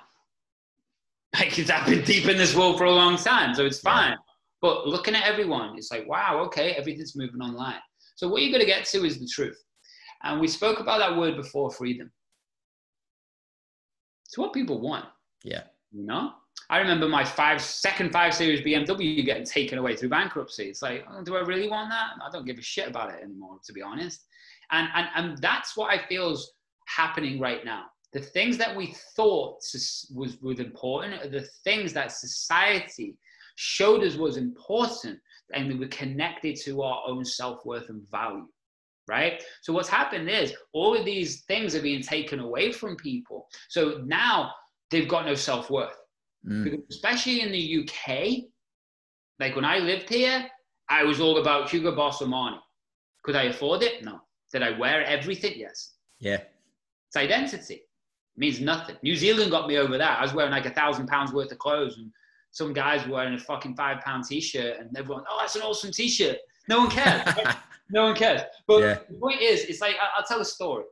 Like it's been deep in this world for a long time, so it's fine. Yeah. But looking at everyone, it's like, wow, okay, everything's moving online. So what you're going to get to is the truth. And we spoke about that word before, freedom. It's what people want. Yeah. You know? I remember my five second five series BMW getting taken away through bankruptcy. It's like, oh, do I really want that? I don't give a shit about it anymore, to be honest. And, and, and that's what I feel is happening right now. The things that we thought was, was important are the things that society showed us was important and we were connected to our own self-worth and value right so what's happened is all of these things are being taken away from people so now they've got no self-worth mm. especially in the uk like when i lived here i was all about hugo boss Armani. could i afford it no did I wear everything? Yes. Yeah. It's identity. Means nothing. New Zealand got me over that. I was wearing like a thousand pounds worth of clothes and some guys were wearing a fucking five pound t-shirt and everyone, oh, that's an awesome t-shirt. No one cares. *laughs* no one cares. But yeah. the point is, it's like, I'll tell a story.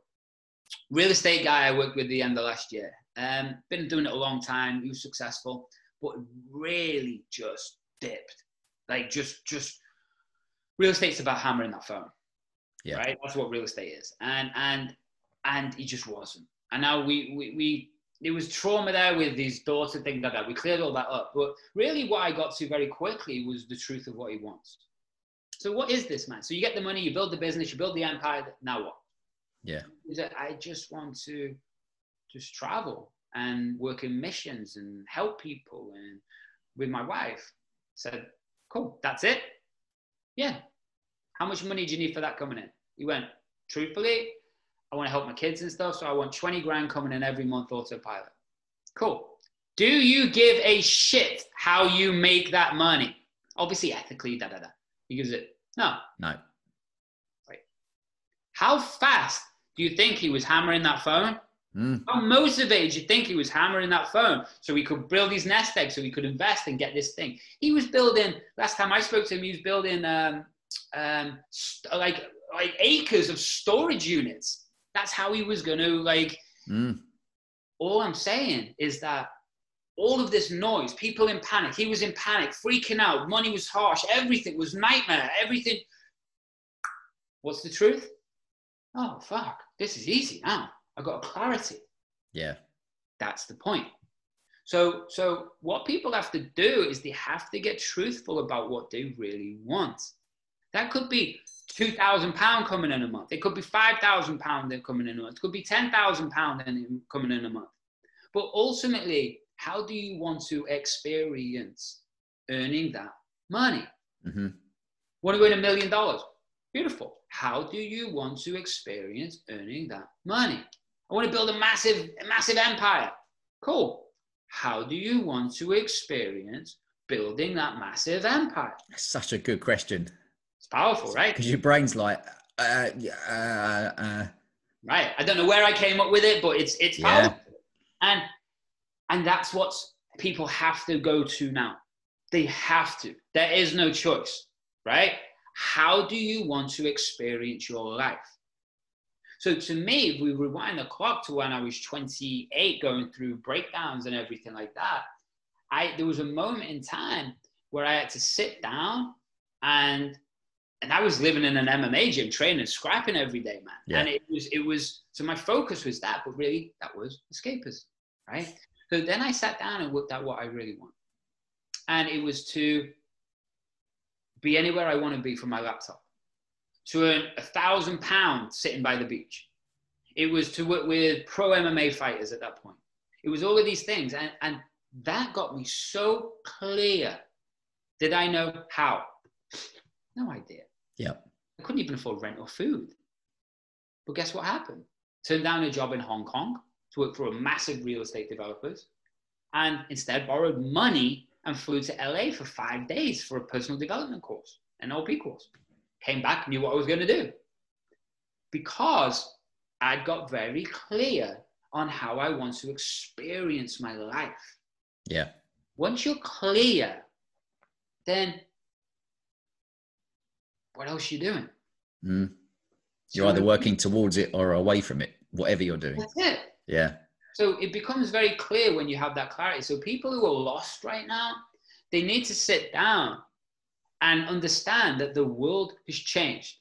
Real estate guy I worked with the end of last year. Um, been doing it a long time. He was successful, but really just dipped. Like just, just real estate's about hammering that phone. Yeah. Right. That's what real estate is. And and and he just wasn't. And now we we, we there was trauma there with his daughter, things like that. We cleared all that up. But really what I got to very quickly was the truth of what he wants. So what is this man? So you get the money, you build the business, you build the empire. Now what? Yeah. I just want to just travel and work in missions and help people and with my wife. Said, cool, that's it. Yeah, how much money do you need for that coming in? He went, truthfully, I want to help my kids and stuff. So I want 20 grand coming in every month autopilot. Cool. Do you give a shit how you make that money? Obviously, ethically, da da da. He gives it, no. No. Right. How fast do you think he was hammering that phone? Mm. How motivated do you think he was hammering that phone so he could build his nest egg, so he could invest and get this thing? He was building, last time I spoke to him, he was building um, um, st- like like acres of storage units. That's how he was going to like. Mm. All I'm saying is that all of this noise, people in panic. He was in panic, freaking out. Money was harsh. Everything was nightmare. Everything. What's the truth? Oh, fuck. This is easy now. I got a clarity. Yeah. That's the point. So, so what people have to do is they have to get truthful about what they really want. That could be two thousand pound coming in a month. It could be five thousand pound coming in a month. It could be ten thousand pound coming in a month. But ultimately, how do you want to experience earning that money? Mm-hmm. Want to win a million dollars? Beautiful. How do you want to experience earning that money? I want to build a massive, a massive empire. Cool. How do you want to experience building that massive empire? That's Such a good question. It's powerful, right? Because your brain's like, uh, uh, uh. right. I don't know where I came up with it, but it's it's powerful. Yeah. And and that's what people have to go to now. They have to. There is no choice, right? How do you want to experience your life? So to me, if we rewind the clock to when I was 28, going through breakdowns and everything like that, I there was a moment in time where I had to sit down and and I was living in an MMA gym, training, scrapping every day, man. Yeah. And it was it was so my focus was that, but really that was escapism, right? So then I sat down and worked out what I really want, and it was to be anywhere I want to be from my laptop to earn a thousand pounds sitting by the beach. It was to work with pro MMA fighters at that point. It was all of these things. And, and that got me so clear. Did I know how? No idea. Yeah. I couldn't even afford rent or food. But guess what happened? Turned down a job in Hong Kong to work for a massive real estate developers and instead borrowed money and flew to LA for five days for a personal development course, an NLP course came back, knew what I was going to do. Because I got very clear on how I want to experience my life. Yeah. Once you're clear, then what else are you doing? Mm. You're so either working towards it or away from it, whatever you're doing. That's it. Yeah. So it becomes very clear when you have that clarity. So people who are lost right now, they need to sit down and understand that the world has changed.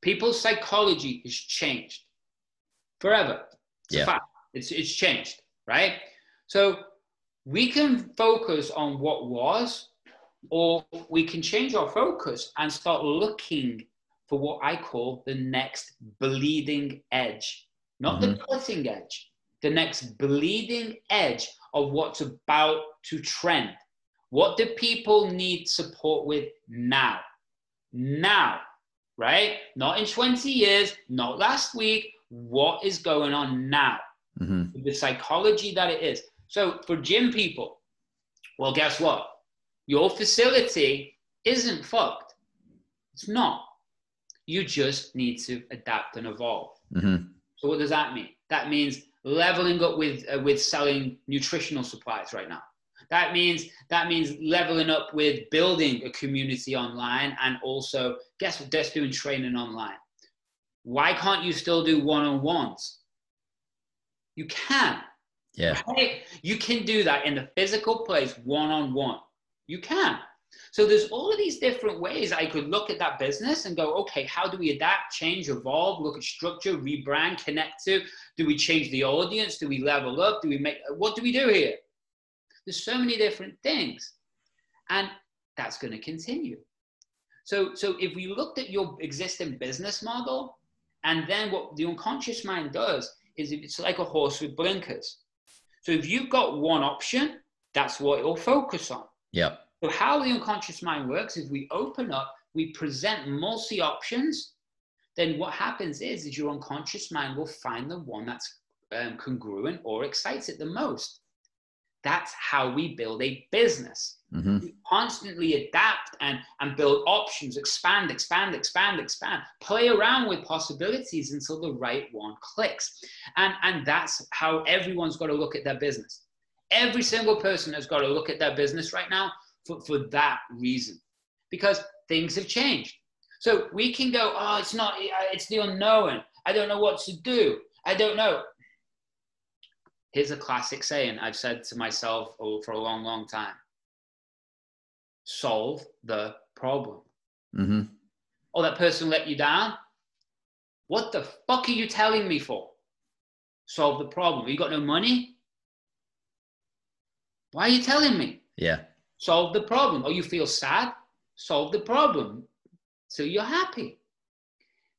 People's psychology has changed forever. It's yeah. It's, it's changed, right? So we can focus on what was, or we can change our focus and start looking for what I call the next bleeding edge, not mm-hmm. the cutting edge, the next bleeding edge of what's about to trend. What do people need support with now? Now, right? Not in 20 years, not last week. What is going on now? Mm-hmm. The psychology that it is. So for gym people, well, guess what? Your facility isn't fucked. It's not. You just need to adapt and evolve. Mm-hmm. So what does that mean? That means leveling up with uh, with selling nutritional supplies right now. That means that means leveling up with building a community online and also guess what? Just doing training online. Why can't you still do one-on-ones? You can. Yeah. Right? You can do that in the physical place, one-on-one. You can. So there's all of these different ways I could look at that business and go, okay, how do we adapt, change, evolve, look at structure, rebrand, connect to? Do we change the audience? Do we level up? Do we make what do we do here? There's so many different things. And that's going to continue. So, so if we looked at your existing business model, and then what the unconscious mind does is it's like a horse with blinkers. So if you've got one option, that's what it'll focus on. Yeah. So how the unconscious mind works is we open up, we present multi options. Then what happens is, is your unconscious mind will find the one that's um, congruent or excites it the most. That's how we build a business. Mm-hmm. We constantly adapt and, and build options, expand, expand, expand, expand, play around with possibilities until the right one clicks. And, and that's how everyone's got to look at their business. Every single person has got to look at their business right now for, for that reason, because things have changed. So we can go, oh, it's not, it's the unknown. I don't know what to do. I don't know. here's a classic saying I've said to myself for a long, long time solve the problem. Mm-hmm. Oh, that person let you down? What the fuck are you telling me for? Solve the problem. You got no money? Why are you telling me? Yeah. Solve the problem. Or you feel sad? Solve the problem so you're happy.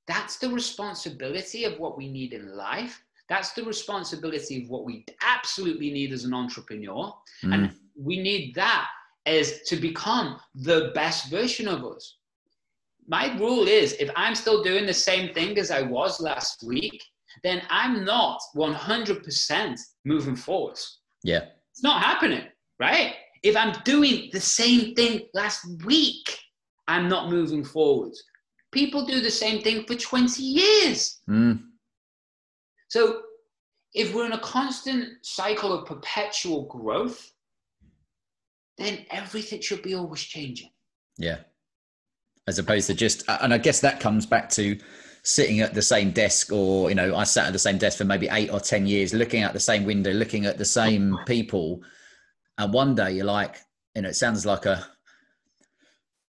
That's the responsibility of what we need in life. That's the responsibility of what we absolutely need as an entrepreneur. Mm. And we need that as to become the best version of us. My rule is if I'm still doing the same thing as I was last week, then I'm not 100% moving forward. Yeah. It's not happening, right? If I'm doing the same thing last week, I'm not moving forward. People do the same thing for 20 years. Mm. So if we're in a constant cycle of perpetual growth, then everything should be always changing. Yeah. As opposed to just, and I guess that comes back to sitting at the same desk, or, you know, I sat at the same desk for maybe eight or 10 years, looking out the same window, looking at the same *laughs* people. And one day you're like, you know, it sounds like a,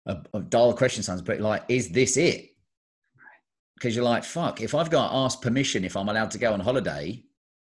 a, a dull question sounds, but like, is this it? Because you're like, fuck, if I've got to ask permission if I'm allowed to go on holiday,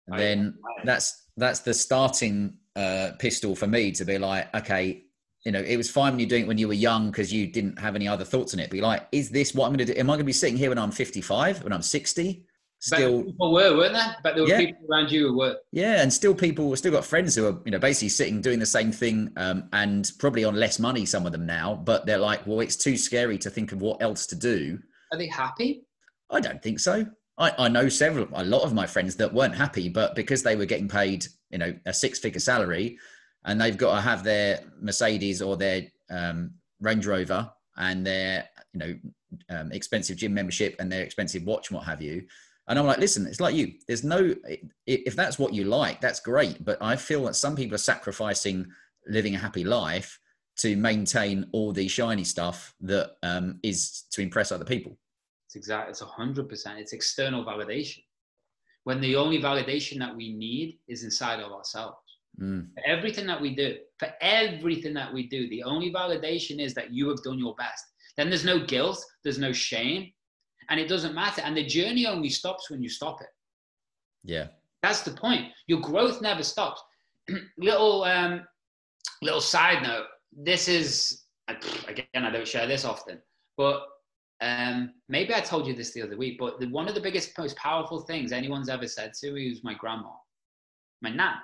then that's that's the starting uh, pistol for me to be like, okay, you know, it was fine when you're doing it when you were young because you didn't have any other thoughts on it. But you're like, is this what I'm going to do? Am I going to be sitting here when I'm 55, when I'm 60? But Still, people were, weren't there? But there were Yeah. people around you who were. yeah, and still people, still got friends who are, you know, basically sitting doing the same thing um, and probably on less money, some of them now, but they're like, well, it's too scary to think of what else to do. Are they happy? I don't think so. I, I know several, a lot of my friends that weren't happy, but because they were getting paid, you know, a six figure salary and they've got to have their Mercedes or their um, Range Rover and their, you know, um, expensive gym membership and their expensive watch and what have you. And I'm like, listen, it's like you, there's no, if that's what you like, that's great. But I feel that some people are sacrificing living a happy life to maintain all the shiny stuff that um, is to impress other people. It's exact. It's hundred percent. It's external validation. When the only validation that we need is inside of ourselves. Mm, For everything that we do, for everything that we do, the only validation is that you have done your best. Then there's no guilt, there's no shame, and it doesn't matter. And the journey only stops when you stop it. yeah. That's the point. Your growth never stops. *clears throat* little um, little side note. This is again, I don't share this often, but um, maybe I told you this the other week. But the, one of the biggest, most powerful things anyone's ever said to me was my grandma, my nan.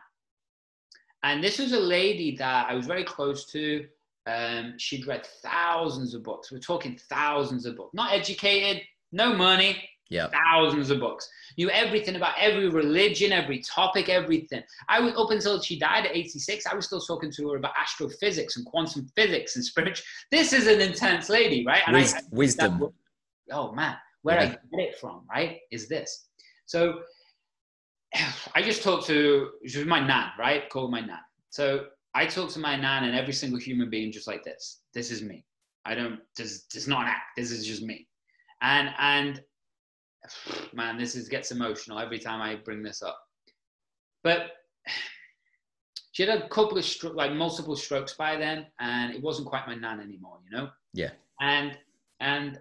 And this was a lady that I was very close to. Um, she'd read thousands of books. We're talking thousands of books. Not educated, no money, Yeah. thousands of books. Knew everything about every religion, every topic, everything. I was up until she died at 86. I was still talking to her about astrophysics and quantum physics and spiritual. This is an intense lady, right? And Wis- I, wisdom. that- oh man, where I get it from, right, is this. So I just talked to she was my nan, right? Called my nan. So I talk to my nan and every single human being just like this. This is me. I don't. This, this is not an act. This is just me. And and man, this is gets emotional every time I bring this up. But she had a couple of stro- like multiple strokes by then, and it wasn't quite my nan anymore, you know. Yeah. And and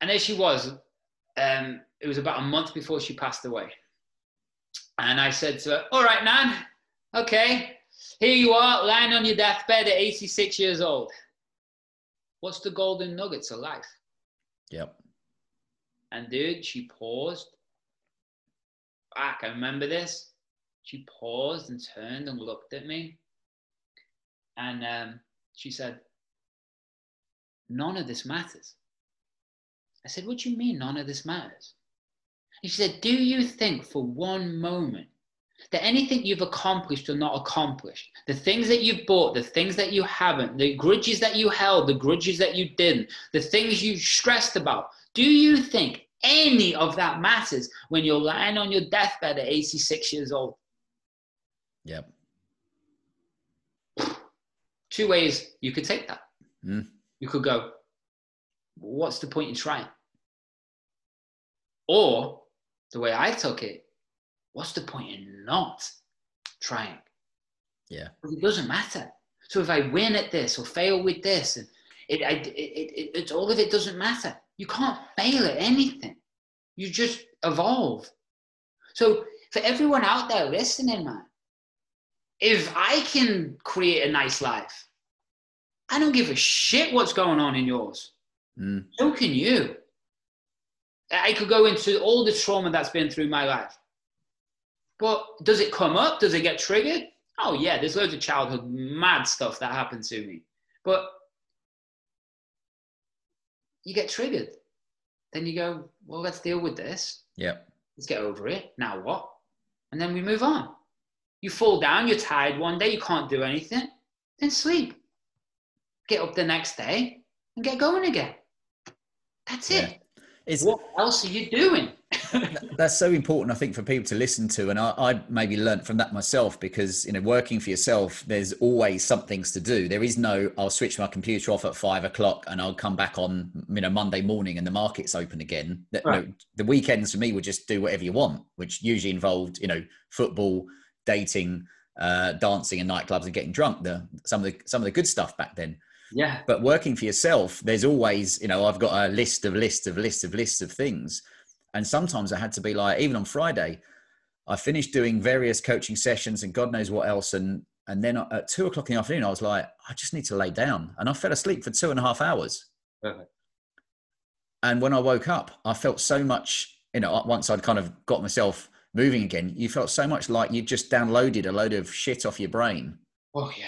and there she was. Um, it was about a month before she passed away. And I said to her, All right, Nan, okay, here you are lying on your deathbed at 86 years old. What's the golden nuggets of life? Yep. And dude, she paused. Fuck, I remember this. She paused and turned and looked at me. And um, she said, None of this matters. I said, What do you mean none of this matters? And she said, Do you think for one moment that anything you've accomplished or not accomplished, the things that you've bought, the things that you haven't, the grudges that you held, the grudges that you didn't, the things you stressed about, do you think any of that matters when you're lying on your deathbed at 86 years old? Yep. Two ways you could take that. Mm. You could go, what's the point in trying? Or the way I took it, what's the point in not trying? Yeah. It doesn't matter. So if I win at this or fail with this, and it, it, it, it, it's all of it doesn't matter. You can't fail at anything. You just evolve. So for everyone out there listening, man, if I can create a nice life, I don't give a shit what's going on in yours. Mm. So can you. I could go into all the trauma that's been through my life. But does it come up? Does it get triggered? Oh, yeah, there's loads of childhood mad stuff that happened to me. But you get triggered. Then you go, well, let's deal with this. Yeah. Let's get over it. Now what? And then we move on. You fall down, you're tired one day, you can't do anything, then sleep. Get up the next day and get going again. That's Yeah. it. It's, What else are you doing? *laughs* that's so important, I think, for people to listen to. And I, I maybe learnt from that myself because, you know, working for yourself, there's always some things to do. There is no, I'll switch my computer off at five o'clock and I'll come back on, you know, Monday morning and the market's open again. That- you know, the weekends for me would just do whatever you want, which usually involved, you know, football, dating, uh, dancing and nightclubs and getting drunk. The, some of the, some of the good stuff back then yeah. but working for yourself there's always you know i've got a list of lists of lists of lists of things and sometimes i had to be like even on friday i finished doing various coaching sessions and god knows what else and and then at two o'clock in the afternoon i was like i just need to lay down and i fell asleep for two and a half hours Perfect. and when i woke up i felt so much you know once i'd kind of got myself moving again you felt so much like you just downloaded a load of shit off your brain Oh yeah.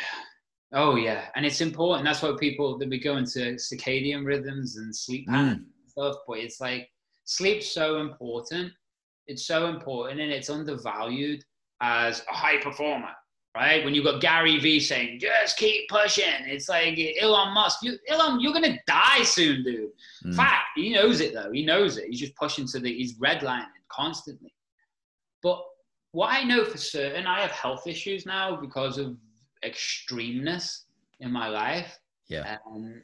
Oh yeah. And it's important. That's what people that we go into circadian rhythms and sleep Mm. patterns stuff. But it's like sleep's so important. It's so important and it's undervalued as a high performer. Right? When you've got Gary Vee saying, just keep pushing. It's like Elon Musk. You Elon, you're gonna die soon, dude. Mm. Fact, he knows it though. He knows it. He's just pushing to the he's redlining constantly. But what I know for certain, I have health issues now because of extremeness in my life. yeah Um,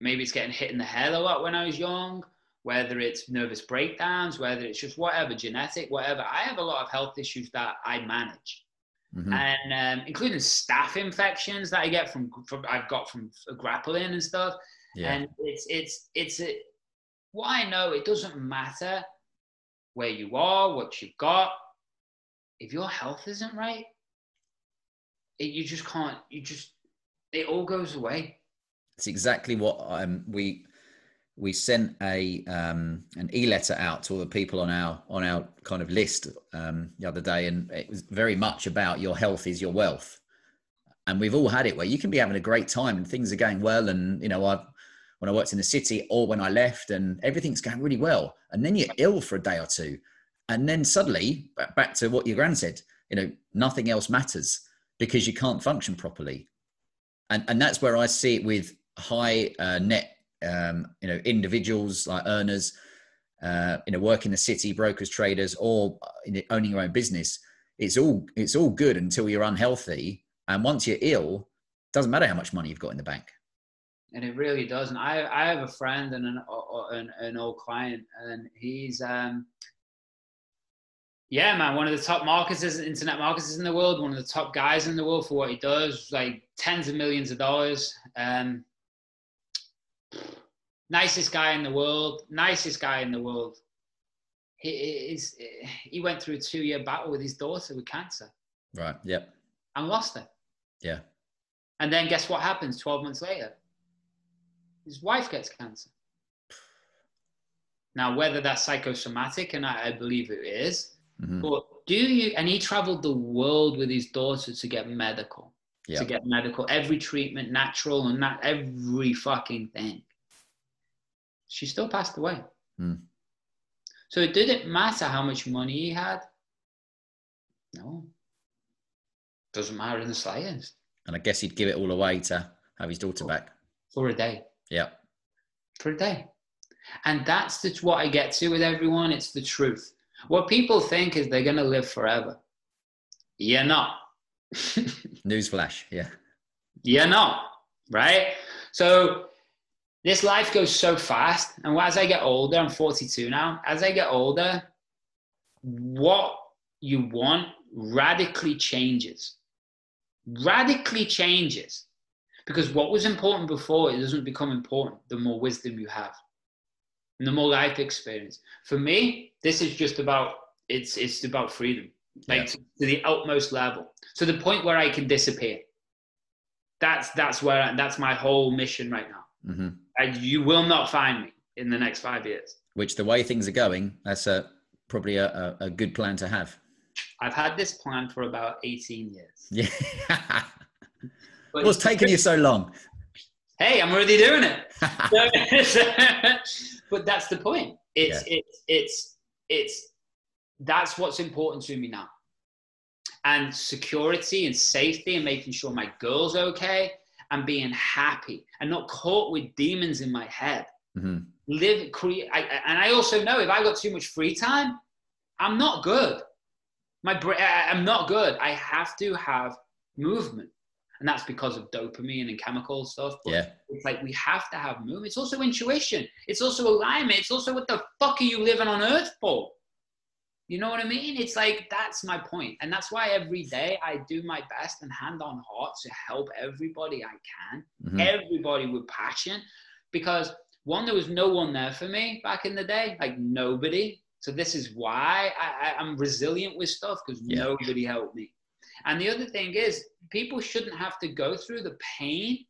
maybe it's getting hit in the head a lot when I was young, whether it's nervous breakdowns, whether it's just whatever, genetic, whatever. I have a lot of health issues that I manage. Mhm. And um, including staph infections that I get from, from I've got from grappling and stuff. yeah And it's it's it's a, what I know. It doesn't matter where you are, what you've got. If your health isn't right, it, you just can't. You just it all goes away. It's exactly what um, we we sent a um, an e-letter out to all the people on our on our kind of list um, the other day, and it was very much about your health is your wealth. And we've all had it where you can be having a great time and things are going well, and you know I've when I worked in the city or when I left, and everything's going really well, and then you're ill for a day or two, and then suddenly back to what your grand said, you know nothing else matters because you can't function properly and and that's where I see it with high uh, net, um, you know, individuals like earners, uh, you know, work in the city, brokers, traders, or the- owning your own business. It's all it's all good until you're unhealthy, and once you're ill, doesn't matter how much money you've got in the bank. and it really doesn't. I I have a friend and an an, an old client, and he's um yeah, man, one of the top marketers, internet marketers in the world, one of the top guys in the world for what he does, like tens of millions of dollars. Um, nicest guy in the world, nicest guy in the world. He is he went through a two year battle with his daughter with cancer Right. Yep. and lost her. Yeah. And then guess what happens 12 months later? His wife gets cancer. Now, whether that's psychosomatic, and I, I believe it is, Mhm. but do you, and he traveled the world with his daughter to get medical, Yeah. to get medical, every treatment, natural, and not every fucking thing. She still passed away. Mm. So it didn't matter how much money he had. No. Doesn't matter in the slightest. And I guess he'd give it all away to have his daughter back. For a day. Yeah. for a day. And that's the, what I get to with everyone. It's the truth. What people think is they're going to live forever. You're not. *laughs* Newsflash. Yeah. You're not, right? So this life goes so fast. And as I get older, I'm 42 now, as I get older, what you want radically changes. Radically changes. Because what was important before, it doesn't become important the more wisdom you have and the more life experience. For me, this is just about it's it's about freedom, like yeah. to, to, the utmost level, to the point where I can disappear. That's that's where that's my whole mission right now. Mm-hmm. And you will not find me in the next five years. Which the way things are going, that's a probably a, a, a good plan to have. I've had this plan for about 18 years. Yeah. *laughs* What's taking you so long? Hey, I'm already doing it. *laughs* *laughs* but that's the point. It's yeah. it's it's it's that's what's important to me now. And security and safety and making sure my girl's okay and being happy and not caught with demons in my head. Mm-hmm. Live, create, I, and I also know if I got too much free time, I'm not good. My brain, I'm not good. I have to have movement and that's because of dopamine and chemical stuff. But yeah. it's like we have to have movement. It's also intuition. It's also alignment. It's also what the fuck are you living on earth for? You know what I mean? It's like that's my point. And that's why every day I do my best and hand on heart to help everybody I can, mm-hmm. everybody with passion. Because one, there was no one there for me back in the day, like nobody. So this is why I, am resilient with stuff because yeah. nobody helped me. And the other thing is, people shouldn't have to go through the pain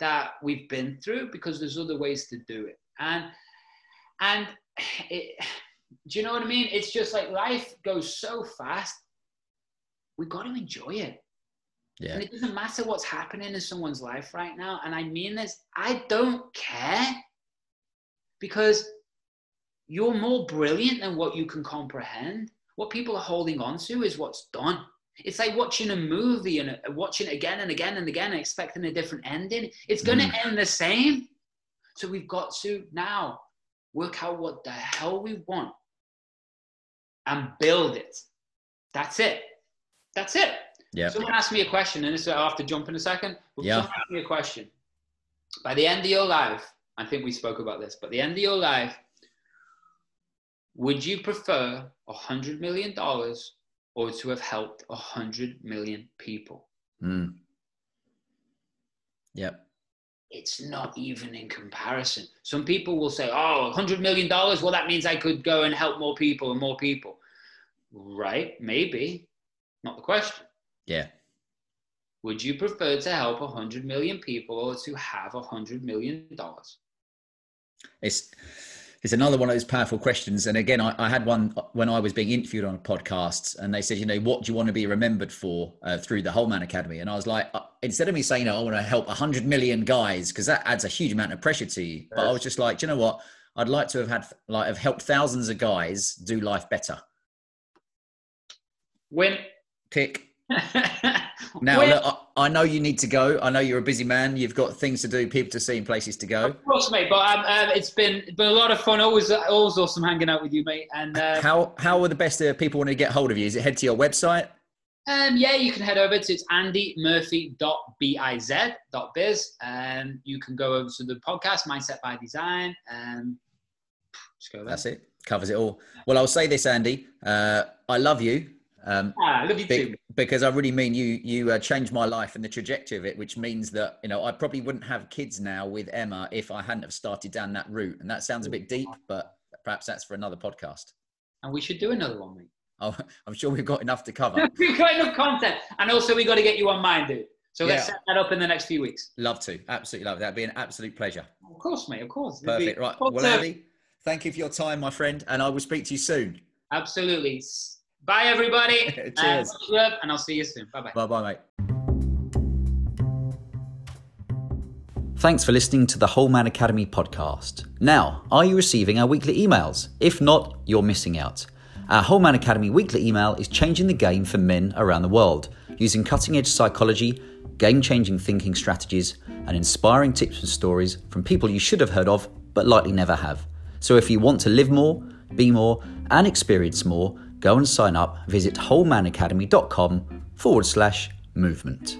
that we've been through because there's other ways to do it. And and *sighs* it, *sighs* do you know what I mean? It's just like life goes so fast. We got to enjoy it. Yeah. And it doesn't matter what's happening in someone's life right now. And I mean this, I don't care because you're more brilliant than what you can comprehend. What people are holding on to is what's done. It's like watching a movie and uh, watching it again and again and again and expecting a different ending. It's going to mm. end the same. So we've got to now work out what the hell we want and build it. That's it. That's it. Yeah. Someone asked me a question, and this have to jump in a second. Yeah. Someone asked me a question. By the end of your life, I think we spoke about this, but the end of your life, would you prefer a hundred million dollars or to have helped 100 million people. Mm. Yep. It's not even in comparison. Some people will say, oh, $100 million, well, that means I could go and help more people and more people. Right? Maybe. Not the question. Yeah. Would you prefer to help 100 million people or to have $100 million? It's it's another one of those powerful questions. And again, I, I, had one when I was being interviewed on a podcast, and they said, you know, what do you want to be remembered for uh, through the Whole Man Academy? And I was like, uh, instead of me saying, oh, I want to help 100 million guys, because that adds a huge amount of pressure to you. But I was just like, you know what? I'd like to have had, like, have helped thousands of guys do life better. When tick *laughs* now, look, I, know you need to go. I know you're a busy man. You've got things to do, people to see, and places to go. Of course, mate. But um, um, it's been been a lot of fun. Always, always awesome hanging out with you, mate. And uh, how how are the best uh, people want to get hold of you? Is it head to your website? Um, yeah, you can head over to it's andymurphy.biz.biz and um, you can go over to the podcast, Mindset by Design. And just go there. That's it. Covers it all. Well, I'll say this, Andy. Uh, I love you. Um, ah, love you be, too. Because I really mean you. You uh, changed my life and the trajectory of it, which means that you know I probably wouldn't have kids now with Emma if I hadn't have started down that route. And that sounds a bit deep, but perhaps that's for another podcast. And we should do another one, mate. Oh, *laughs* I'm sure we've got enough to cover. *laughs* we've got enough content, and also we've got to get you on mine, dude. So let's set that up in the next few weeks. Love to, absolutely love. It. That'd be an absolute pleasure. Of course, mate. Of course. Perfect. Right. Well, Andy, thank you for your time, my friend, and I will speak to you soon. Absolutely. Bye, everybody. *laughs* Cheers. Uh, and I'll see you soon. Bye bye. Bye bye, mate. Thanks for listening to the Whole Man Academy podcast. Now, are you receiving our weekly emails? If not, you're missing out. Our Whole Man Academy weekly email is changing the game for men around the world using cutting edge psychology, game changing thinking strategies, and inspiring tips and stories from people you should have heard of but likely never have. So if you want to live more, be more, and experience more, go and sign up. Visit wholemanacademy.com forward slash movement.